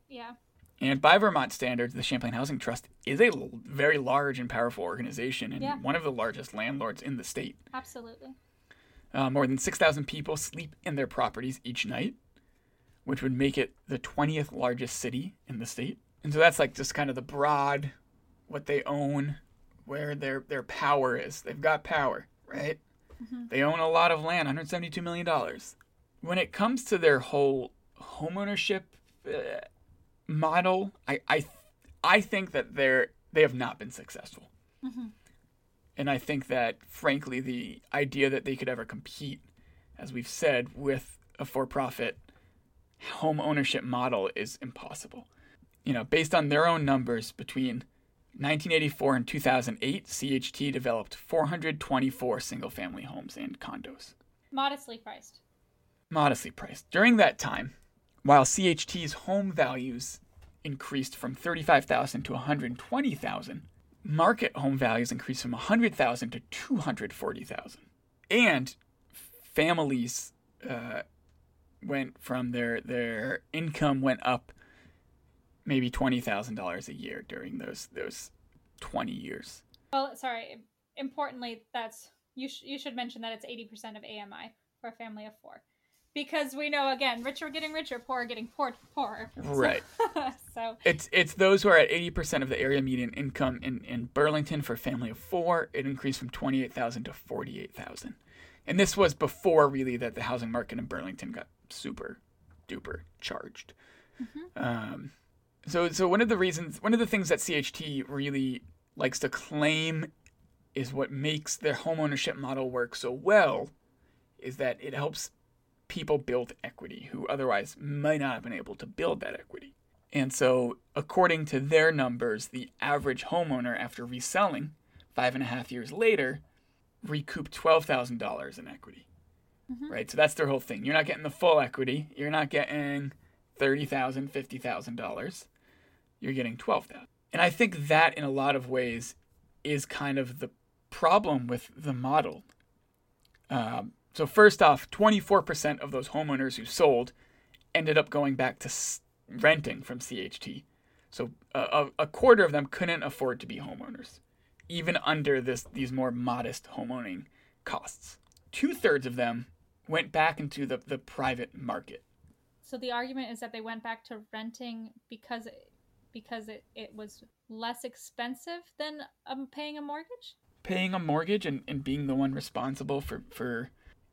Yeah. And by Vermont standards, the Champlain Housing Trust is a l- very large and powerful organization and Yeah. one of the largest landlords in the state. Absolutely. Uh, more than 6,000 people sleep in their properties each night, which would make it the 20th largest city in the state. And so that's like just kind of the broad, what they own, where their, their power is. They've got power, right? They own a lot of land, $172 million. When it comes to their whole homeownership uh, model, I, I, I think that they're, they have not been successful. And I think that, frankly, the idea that they could ever compete, as we've said, with a for profit home ownership model is impossible. You know, based on their own numbers, between 1984 and 2008, CHT developed 424 single family homes and condos, Modestly priced. modestly priced. During that time, while CHT's home values increased from 35,000 to 120,000, market home values increased from 100,000 to 240,000. And families uh, went from their their income went up maybe $20,000 a year during those those 20 years. Well, sorry. Importantly, that's you. Sh- you should mention that it's eighty percent of AMI for a family of four, because we know again, rich are getting richer, poor getting poor, poorer. (laughs) Right. (laughs) so It's it's those who are at 80% of the area median income in, in Burlington for a family of four. It increased from 28,000 to 48,000. And this was before really that the housing market in Burlington got super duper charged. Um, so so one of the reasons, one of the things that CHT really likes to claim is what makes their homeownership model work so well is that it helps people build equity who otherwise might not have been able to build that equity. And so, according to their numbers, the average homeowner, after reselling five and a half years later, recouped $12,000 in equity. Mm-hmm. Right? So, that's their whole thing. You're not getting the full equity. You're not getting $30,000, $50,000. You're getting 12000 And I think that, in a lot of ways, is kind of the problem with the model. Um, so, first off, 24% of those homeowners who sold ended up going back to renting from CHT. So a, a quarter of them couldn't afford to be homeowners, even under this these more modest homeowning costs. Two thirds of them went back into the, the private market. So the argument is that they went back to renting because because it, it was less expensive than um, paying a mortgage. Paying a mortgage and, and being the one responsible for, for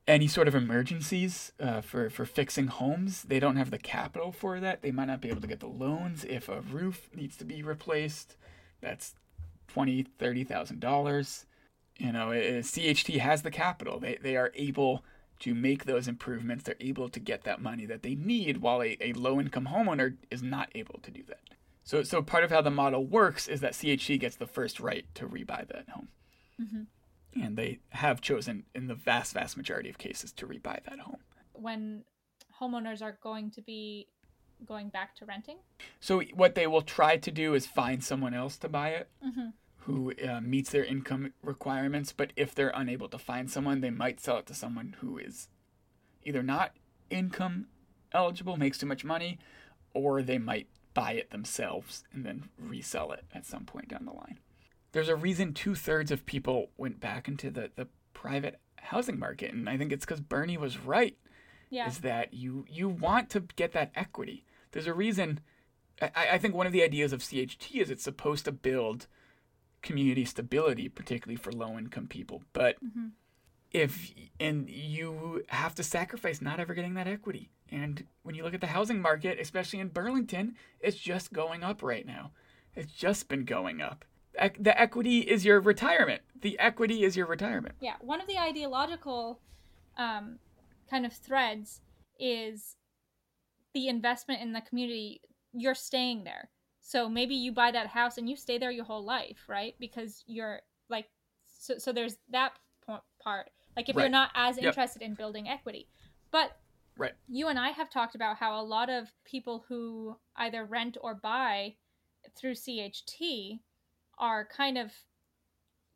any sort of emergencies uh, for, for fixing homes. They don't have the capital for that. They might not be able to get the loans if a roof needs to be replaced. That's twenty, thirty thousand dollars. You know, it, CHT has the capital. They they are able to make those improvements. They're able to get that money that they need, while a, a low income homeowner is not able to do that. So so part of how the model works is that CHT gets the first right to rebuy that home. And they have chosen, in the vast, vast majority of cases, to rebuy that home. When homeowners are going to be going back to renting. So what they will try to do is find someone else to buy it Mm-hmm. who uh, meets their income requirements. But if they're unable to find someone, they might sell it to someone who is either not income eligible, makes too much money, or they might buy it themselves and then resell it at some point down the line. There's a reason two thirds of people went back into the, the private housing market, and I think it's because Bernie was right Yeah. is that you you want to get that equity. There's a reason. I, I think one of the ideas of CHT is it's supposed to build community stability, particularly for low income people. But mm-hmm. if and you have to sacrifice not ever getting that equity. And when you look at the housing market, especially in Burlington, it's just going up right now. It's just been going up. The equity is your retirement. The equity is your retirement. Yeah, one of the ideological um, kind of threads is the investment in the community. You're staying there. So maybe you buy that house and you stay there your whole life, right? Because you're like, so, so there's that part. Like if you're not as Yep. interested in building equity. But Right. you and I have talked about how a lot of people who either rent or buy through CHT are kind of,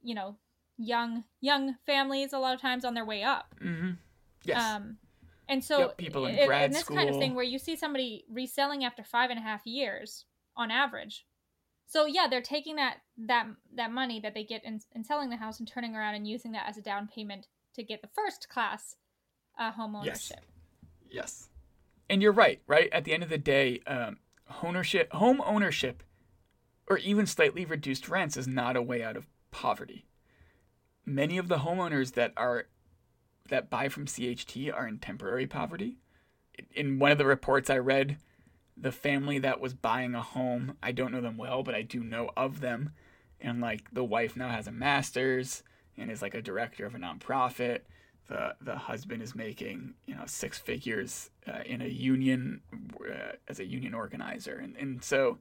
you know, young young families a lot of times on their way up. Mm-hmm. Yes. Um, and so Yep, people in i- grad this kind of thing where you see somebody reselling after five and a half years on average. So yeah, they're taking that that that money that they get in, in selling the house and turning around and using that as a down payment to get the first class uh, home ownership. Yes. And you're right, right? At the end of the day, um, ownership, home ownership, or even slightly reduced rents is not a way out of poverty. Many of the homeowners that are that buy from CHT are in temporary poverty. In one of the reports I read, the family that was buying a home, I don't know them well, but I do know of them. And like the wife now has a master's and is like a director of a nonprofit the the husband is making you know six figures uh, in a union uh, as a union organizer. And and so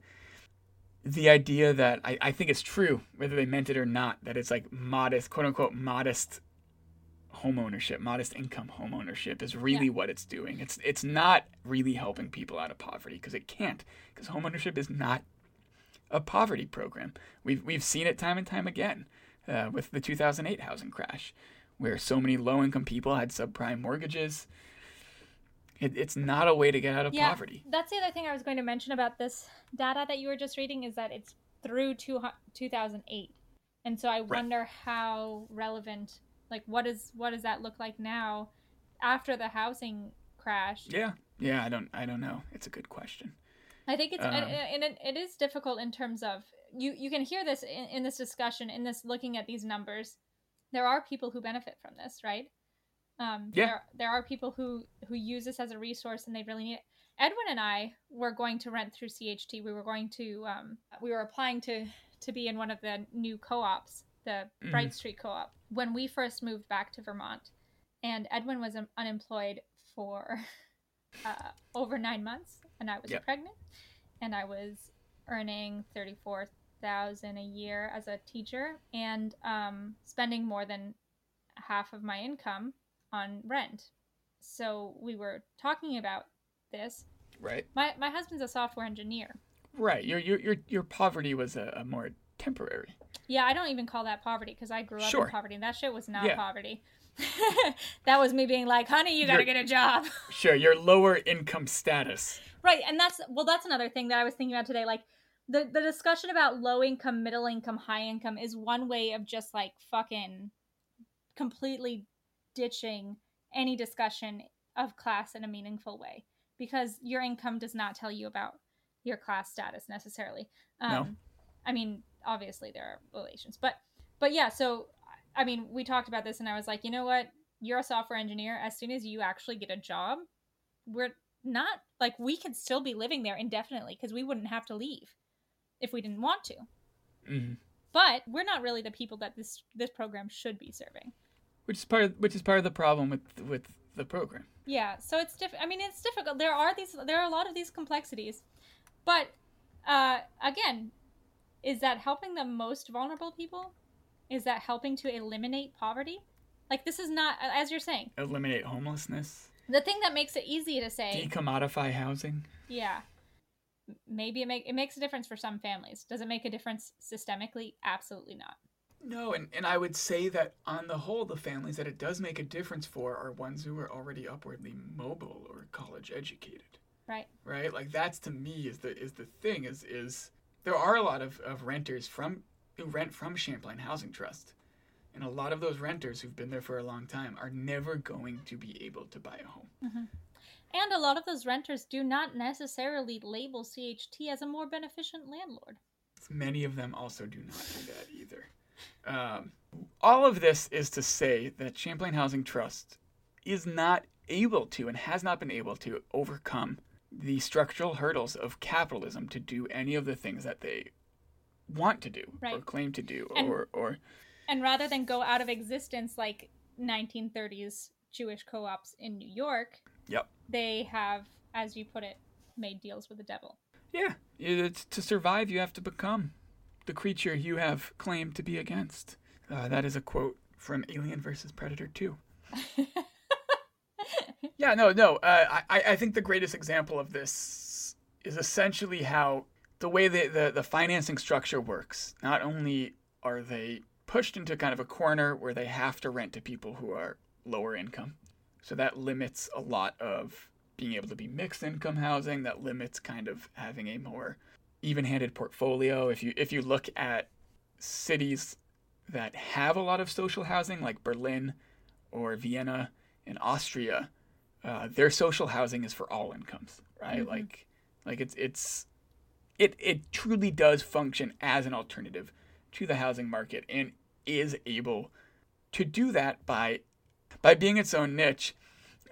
the idea that I, I think it's true whether they meant it or not that it's like modest quote unquote modest home ownership modest income home ownership is really Yeah. what it's doing. It's it's not really helping people out of poverty because it can't because home ownership is not a poverty program. We've we've seen it time and time again uh, with the 2008 housing crash where so many low income people had subprime mortgages. It, it's not a way to get out of Yeah, poverty. that's the other thing I was going to mention about this data that you were just reading is that it's through two, 2008, and so I wonder how relevant, like, what is what does that look like now, after the housing crash? Yeah, yeah. I don't, I don't know. It's a good question. I think it's Um, and, and it, it is difficult in terms of you you can hear this in, in this discussion in this looking at these numbers. There are people who benefit from this, right? Um, Yeah. There, there are people who who use this as a resource and they really need it. Edwin and I were going to rent through CHT. We were going to um, we were applying to to be in one of the new co-ops, the Mhm. Bright Street Co-op, when we first moved back to Vermont, and Edwin was um, unemployed for (laughs) uh, over nine months, and I was Yep. pregnant, and I was earning thirty four thousand a year as a teacher, and um, spending more than half of my income on rent. So we were talking about this. Right, My my husband's a software engineer. right. Your your your your poverty was a, a more temporary. Yeah, I don't even call that poverty because I grew up Sure. in poverty. and That shit was not Yeah. poverty. (laughs) that was me being like, "Honey, you got to get a job." Sure, your lower income status. Right, and that's well, that's another thing that I was thinking about today. Like the the discussion about low income, middle income, high income is one way of just like fucking completely ditching any discussion of class in a meaningful way because your income does not tell you about your class status necessarily. Um, No. I mean, obviously there are relations, but but yeah. So I mean, we talked about this, and I was like, you know what? You're a software engineer. As soon as you actually get a job, we're not like we could still be living there indefinitely because we wouldn't have to leave if we didn't want to. hmm But we're not really the people that this this program should be serving. Which is part of, which is part of the problem with with the program. Yeah, so it's diff. I mean, it's difficult. There are these. There are a lot of these complexities, but uh, again, is that helping the most vulnerable people? Is that helping to eliminate poverty? Like this is not, as you're saying, Eliminate homelessness, the thing that makes it easy to say. decommodify housing. Yeah. Maybe it make it makes a difference for some families. Does it make a difference systemically? Absolutely not. No, and, and I would say that on the whole, the families that it does make a difference for are ones who are already upwardly mobile or college educated. Right. right like that's to me is the is the thing is is there are a lot of, of renters from who rent from champlain housing trust and a lot of those renters who've been there for a long time are never going to be able to buy a home mm-hmm. And a lot of those renters do not necessarily label CHT as a more beneficent landlord. many of them also do not do that either um, all of this is to say that champlain housing trust is not able to and has not been able to overcome the structural hurdles of capitalism to do any of the things that they want to do or claim to do And- or or And rather than go out of existence like 1930s Jewish co-ops in New York, Yep. They have, as you put it, made deals with the devil. Yeah. It's, to survive, you have to become the creature you have claimed to be against. Uh, that is a quote from Alien versus Predator 2. (laughs) yeah, no, no. Uh, I, I think the greatest example of this is essentially how the way the, the financing structure works, not only are they pushed into kind of a corner where they have to rent to people who are lower income. So that limits a lot of being able to be mixed income housing. That limits kind of having a more even-handed portfolio. If you if you look at cities that have a lot of social housing, like Berlin or Vienna in Austria, uh, their social housing is for all incomes, right? Mm-hmm. Like like it's it's it it truly does function as an alternative to the housing market and is able to do that by by being its own niche.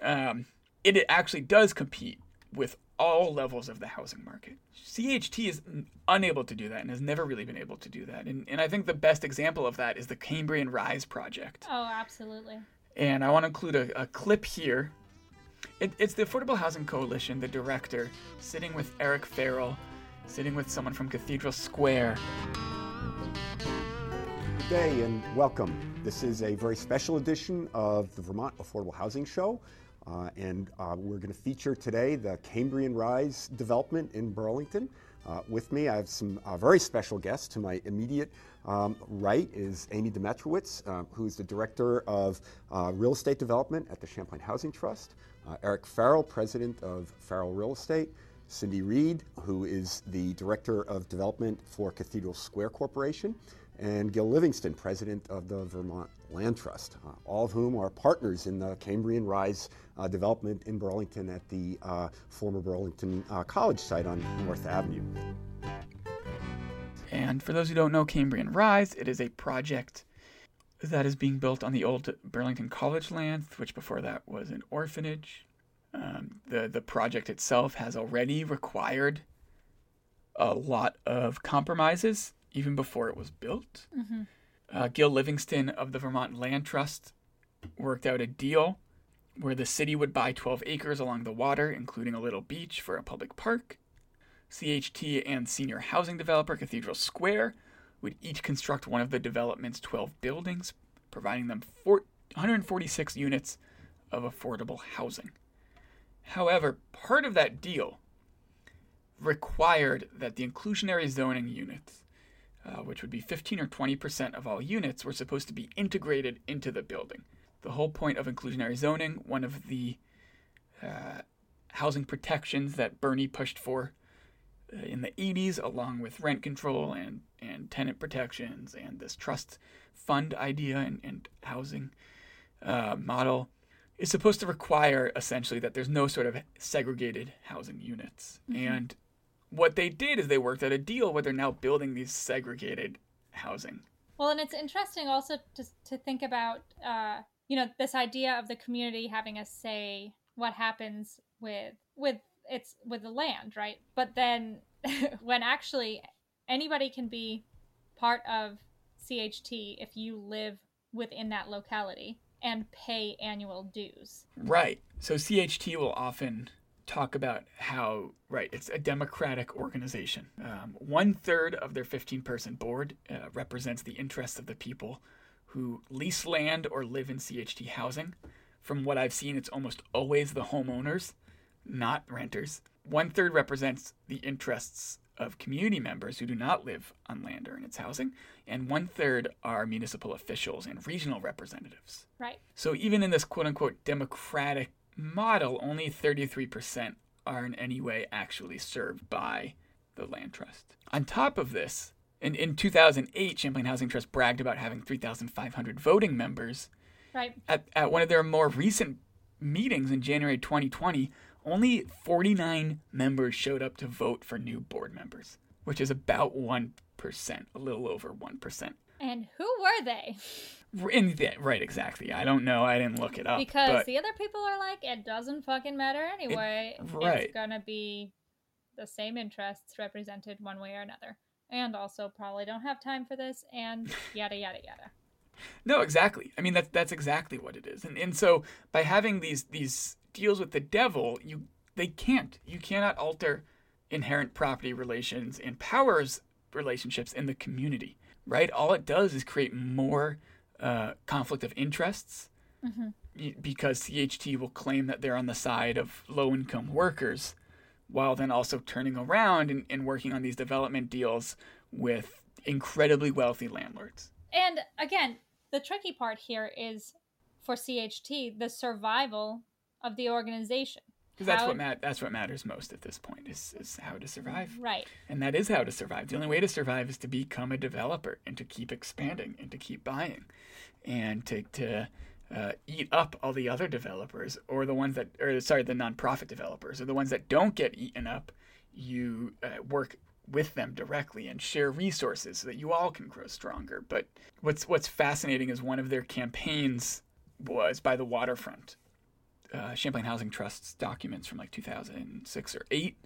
Um, it actually does compete with all levels of the housing market. CHT is unable to do that and has never really been able to do that. And, and I think the best example of that is the Cambrian Rise project. Oh, absolutely. And I want to include a, a clip here. It, it's the Affordable Housing Coalition, the director, sitting with Eric Farrell, sitting with someone from Cathedral Square. Day and welcome. This is a very special edition of the Vermont Affordable Housing Show. Uh, and uh, we're going to feature today the Cambrian Rise development in Burlington. Uh, with me, I have some uh, very special guests. To my immediate um, right is Amy Demetrowitz, uh, who's the Director of uh, Real Estate Development at the Champlain Housing Trust. Eric Farrell, President of Farrell Real Estate. Cindy Reed, who is the Director of Development for Cathedral Square Corporation and Gil Livingston, president of the Vermont Land Trust, uh, all of whom are partners in the Cambrian Rise uh, development in Burlington at the uh, former Burlington uh, College site on North Avenue. And for those who don't know Cambrian Rise, it is a project that is being built on the old Burlington College land, which before that was an orphanage. Um, the the project itself has already required a lot of compromises even before it was built. Mm-hmm. Uh, Gil Livingston of the Vermont Land Trust worked out a deal where the city would buy 12 acres along the water, including a little beach for a public park. CHT and senior housing developer Cathedral Square would each construct one of the development's 12 buildings, providing them 146 units of affordable housing. However, part of that deal required that the inclusionary zoning units uh, which would be 15 or 20% of all units, were supposed to be integrated into the building. The whole point of inclusionary zoning, one of the uh, housing protections that Bernie pushed for uh, in the 80s, along with rent control and, and tenant protections and this trust fund idea and, and housing uh, model, is supposed to require essentially that there's no sort of segregated housing units. Mm-hmm. And what they did is they worked out a deal where they're now building these segregated housing. Well, and it's interesting also to, to think about, uh, you know, this idea of the community having a say what happens with with it's with the land, right? But then (laughs) when actually anybody can be part of CHT if you live within that locality and pay annual dues. Right. So CHT will often talk about how, right, it's a democratic organization. Um, one third of their 15 person board uh, represents the interests of the people who lease land or live in CHT housing. From what I've seen, it's almost always the homeowners, not renters. One third represents the interests of community members who do not live on land or in its housing, and one third are municipal officials and regional representatives. Right. So even in this quote unquote democratic model, only 33% are in any way actually served by the land trust. On top of this, in, in 2008, Champlain Housing Trust bragged about having 3,500 voting members. Right. At, at one of their more recent meetings in January 2020, only 49 members showed up to vote for new board members, which is about 1%, a little over 1%. And who were they? In the, right, exactly. I don't know. I didn't look it up. Because the other people are like, it doesn't fucking matter anyway. It, right. It's gonna be the same interests represented one way or another. And also probably don't have time for this and (laughs) yada yada yada. No, exactly. I mean that's that's exactly what it is. And and so by having these these deals with the devil, you they can't. You cannot alter inherent property relations and powers relationships in the community. Right? All it does is create more uh, conflict of interests mm-hmm. because CHT will claim that they're on the side of low income workers while then also turning around and, and working on these development deals with incredibly wealthy landlords. And again, the tricky part here is for CHT the survival of the organization. Because that's what mat- that's what matters most at this point is, is how to survive. Right. And that is how to survive. The only way to survive is to become a developer and to keep expanding and to keep buying and to, to uh, eat up all the other developers or the ones that, or sorry, the nonprofit developers or the ones that don't get eaten up. You uh, work with them directly and share resources so that you all can grow stronger. But what's what's fascinating is one of their campaigns was by the waterfront. Uh, Champlain Housing Trust's documents from like 2006 or 8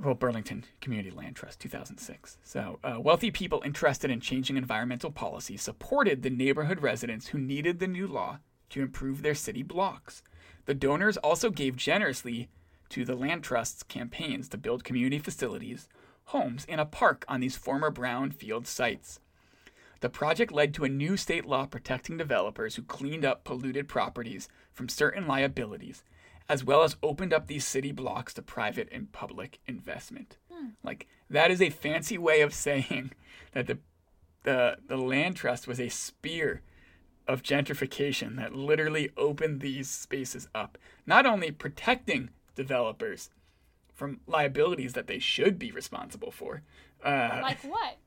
well, Burlington Community Land Trust, 2006. So, uh, wealthy people interested in changing environmental policy supported the neighborhood residents who needed the new law to improve their city blocks. The donors also gave generously to the land trust's campaigns to build community facilities, homes, and a park on these former brown field sites. The project led to a new state law protecting developers who cleaned up polluted properties from certain liabilities, as well as opened up these city blocks to private and public investment. Like that is a fancy way of (laughs) saying that the the the land trust was a spear of gentrification that literally opened these spaces up, not only protecting developers from liabilities that they should be responsible for, uh, Like what?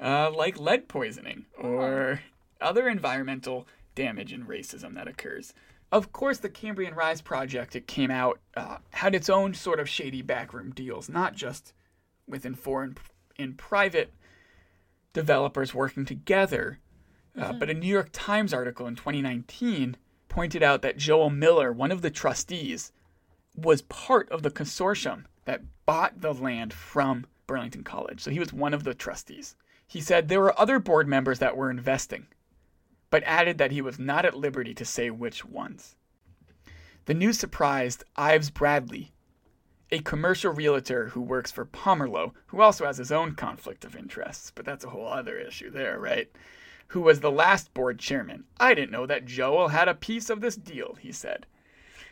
Uh, like lead poisoning or other environmental damage and racism that occurs. Of course, the Cambrian Rise project, it came out, uh, had its own sort of shady backroom deals, not just within foreign and private developers working together, uh, but a New York Times article in 2019 pointed out that Joel Miller, one of the trustees, was part of the consortium that bought the land from Burlington College. So he was one of the trustees. He said there were other board members that were investing, but added that he was not at liberty to say which ones. The news surprised Ives Bradley, a commercial realtor who works for Pomerleau, who also has his own conflict of interests, but that's a whole other issue there, right? Who was the last board chairman. I didn't know that Joel had a piece of this deal, he said.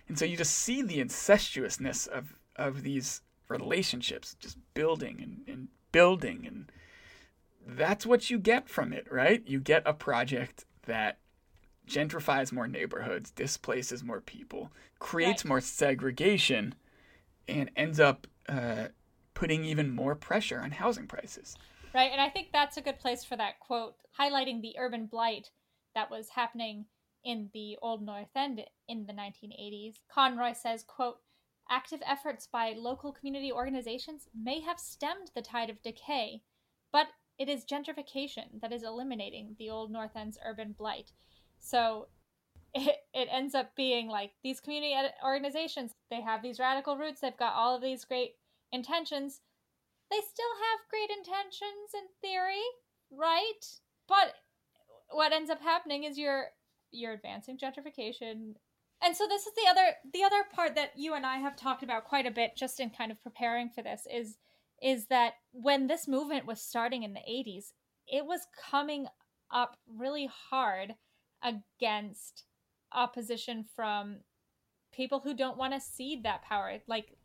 And so you just see the incestuousness of, of these relationships just building and, and building. And that's what you get from it, right? You get a project that gentrifies more neighborhoods, displaces more people, creates Right. more segregation, and ends up uh, putting even more pressure on housing prices. Right. And I think that's a good place for that quote, highlighting the urban blight that was happening in the Old North End in the 1980s. Conroy says, quote, active efforts by local community organizations may have stemmed the tide of decay, but it is gentrification that is eliminating the Old North End's urban blight. So it, it ends up being like these community organizations, they have these radical roots, they've got all of these great intentions, they still have great intentions in theory, right? But what ends up happening is you're you're advancing gentrification. And so this is the other the other part that you and I have talked about quite a bit just in kind of preparing for this is is that when this movement was starting in the 80s, it was coming up really hard against opposition from people who don't want to cede that power. Like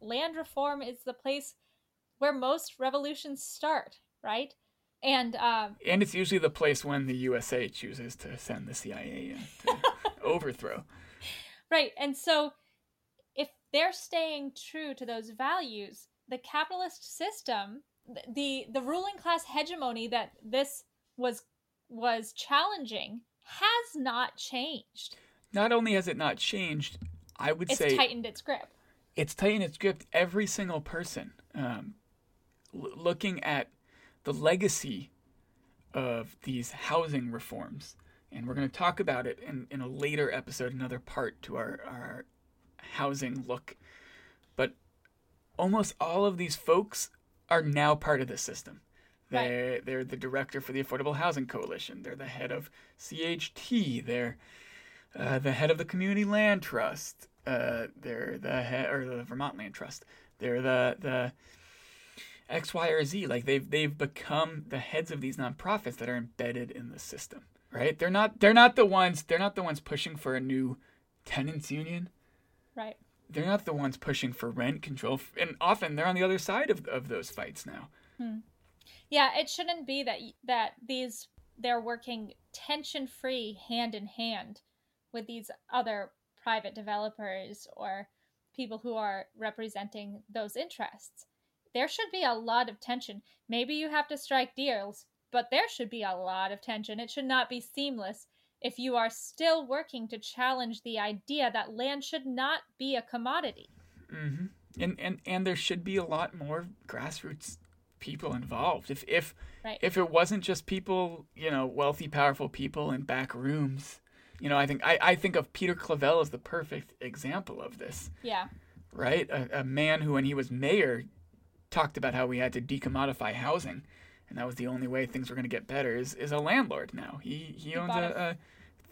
land reform is the place where most revolutions start, right? And um, And it's usually the place when the USA chooses to send the CIA in to overthrow. right, and so if they're staying true to those values, the capitalist system, the the ruling class hegemony that this was was challenging, has not changed. Not only has it not changed, I would It's say tightened its grip. it's tightened its grip. Every single person um, l- looking at the legacy of these housing reforms, and we're going to talk about it in, in a later episode, another part to our, our housing look. But almost all of these folks are now part of the system. They're, they're the director for the Affordable Housing Coalition. They're the head of CHT. They're uh, the head of the Community Land Trust. Uh, they're the head or the Vermont Land Trust. They're the the X, Y, or Z. Like they've they've become the heads of these nonprofits that are embedded in the system. Right? They're not they're not the ones they're not the ones pushing for a new tenants union. Right. they're not the ones pushing for rent control, and often they're on the other side of, of those fights now. Hmm. Yeah, it shouldn't be that that these they're working tension free hand in hand with these other private developers or people who are representing those interests. There should be a lot of tension. Maybe you have to strike deals, but there should be a lot of tension. It should not be seamless if you are still working to challenge the idea that land should not be a commodity. hmm And, and and there should be a lot more grassroots people involved. If if Right. if it wasn't just people, you know, wealthy, powerful people in back rooms, you know, I think I, I think of Peter Clavelle as the perfect example of this. Yeah. right? A, a man who, when he was mayor, talked about how we had to decommodify housing, and that was the only way things were going to get better. Is is a landlord now? He he owns a, a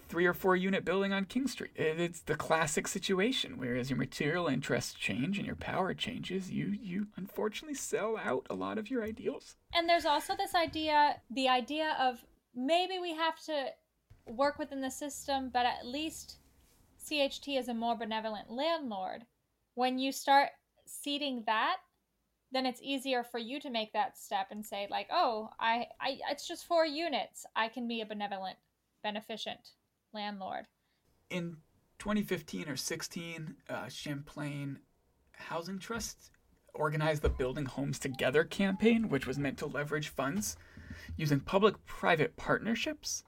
three or four unit building on King Street. It, it's the classic situation where, as your material interests change and your power changes, you you unfortunately sell out a lot of your ideals. And there's also this idea the idea of maybe we have to work within the system, but at least CHT is a more benevolent landlord. When you start seeding that, then it's easier for you to make that step and say like, "Oh, I, I it's just four units. I can be a benevolent, beneficent landlord." in 2015 or 16, uh, Champlain Housing Trust organized the Building Homes Together campaign, which was meant to leverage funds using public private partnerships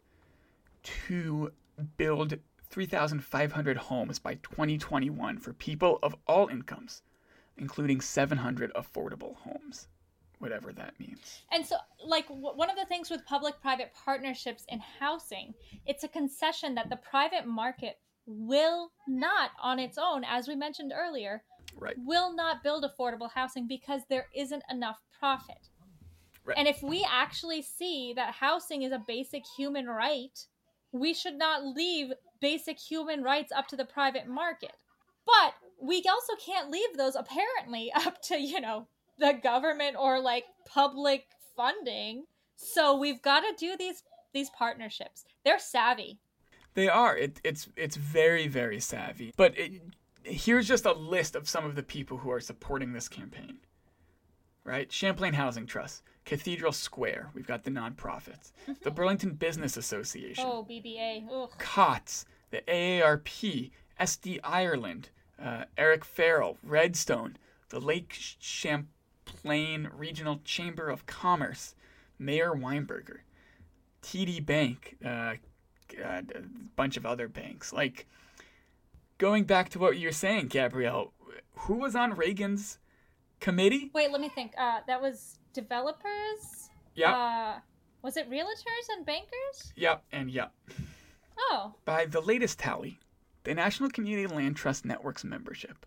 to build 3,500 homes by 2021 for people of all incomes, including 700 affordable homes, whatever that means. And so, like, w- one of the things with public private partnerships in housing, it's a concession that the private market will not, on its own, as we mentioned earlier, Right. will not build affordable housing because there isn't enough profit. Right. And if we actually see that housing is a basic human right, we should not leave basic human rights up to the private market. But we also can't leave those apparently (laughs) up to, you know, the government or like public funding. So we've got to do these these partnerships. They're savvy. They are. It, it's it's very very savvy. But it, here's just a list of some of the people who are supporting this campaign. Right, Champlain Housing Trust, Cathedral Square. We've got the nonprofits, the mm-hmm. Burlington Business Association, Oh, BBA. Ugh. COTS, the AARP, SD Ireland, uh, Eric Farrell, Redstone, the Lake Champlain Regional Chamber of Commerce, Mayor Weinberger, TD Bank, uh, God, a bunch of other banks. Like, going back to what you were saying, Gabrielle, who was on Reagan's committee? Wait, let me think. Uh, that was developers. Yep, Uh, was it realtors and bankers? yep, and yep. Oh, By the latest tally, the National Community Land Trust Network's membership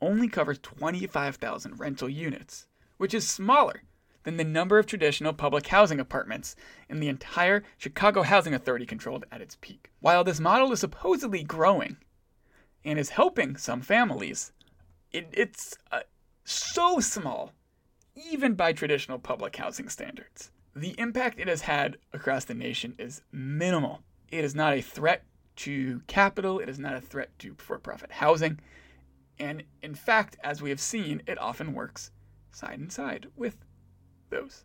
only covers 25,000 rental units, which is smaller than the number of traditional public housing apartments in the entire Chicago Housing Authority controlled at its peak. While this model is supposedly growing and is helping some families, it, it's uh, so small, even by traditional public housing standards. The impact it has had across the nation is minimal. It is not a threat to capital, it is not a threat to for profit housing, and in fact, as we have seen, it often works side and side with those.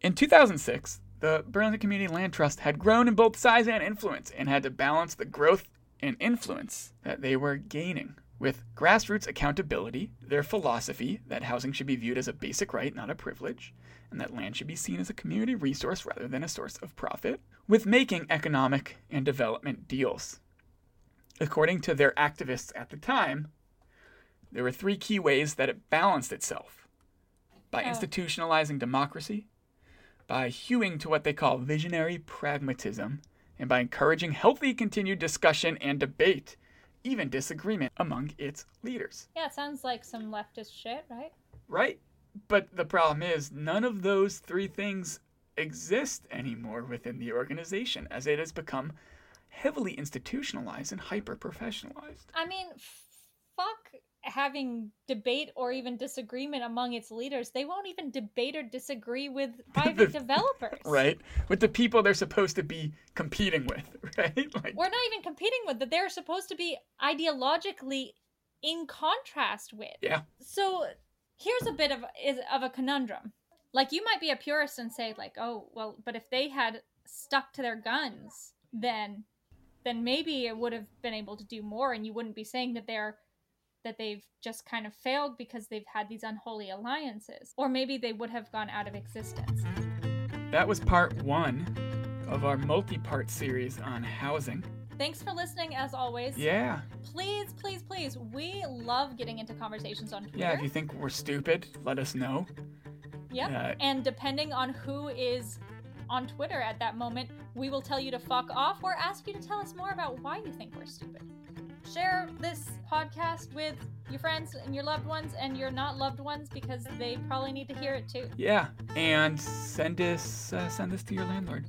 In 2006, the Burlington Community Land Trust had grown in both size and influence and had to balance the growth and influence that they were gaining with grassroots accountability, their philosophy that housing should be viewed as a basic right, not a privilege, and that land should be seen as a community resource rather than a source of profit, with making economic and development deals. According to their activists at the time, there were three key ways that it balanced itself by Oh. institutionalizing democracy, by hewing to what they call visionary pragmatism, and by encouraging healthy continued discussion and debate, even disagreement among its leaders. yeah, it sounds like some leftist shit, right? Right? But the problem is, none of those three things exist anymore within the organization as it has become heavily institutionalized and hyper professionalized. I mean, f- fuck having debate or even disagreement among its leaders. They won't even debate or disagree with (laughs) private developers. Right? With the people they're supposed to be competing with, (laughs) right? Like, We're not even competing with that. They're supposed to be ideologically in contrast with. Yeah. So here's a bit of is of a conundrum. Like you might be a purist and say like, "Oh, well, but if they had stuck to their guns, then then maybe it would have been able to do more and you wouldn't be saying that they're that they've just kind of failed because they've had these unholy alliances or maybe they would have gone out of existence. That was part 1 of our multi-part series on housing. Thanks for listening as always. Yeah. Please, please, please. We love getting into conversations on Twitter. Yeah, if you think we're stupid, let us know. Yep. Uh, and depending on who is on Twitter at that moment, we will tell you to fuck off or ask you to tell us more about why you think we're stupid. Share this podcast with your friends and your loved ones and your not loved ones because they probably need to hear it too. Yeah, and send us uh, send this to your landlord.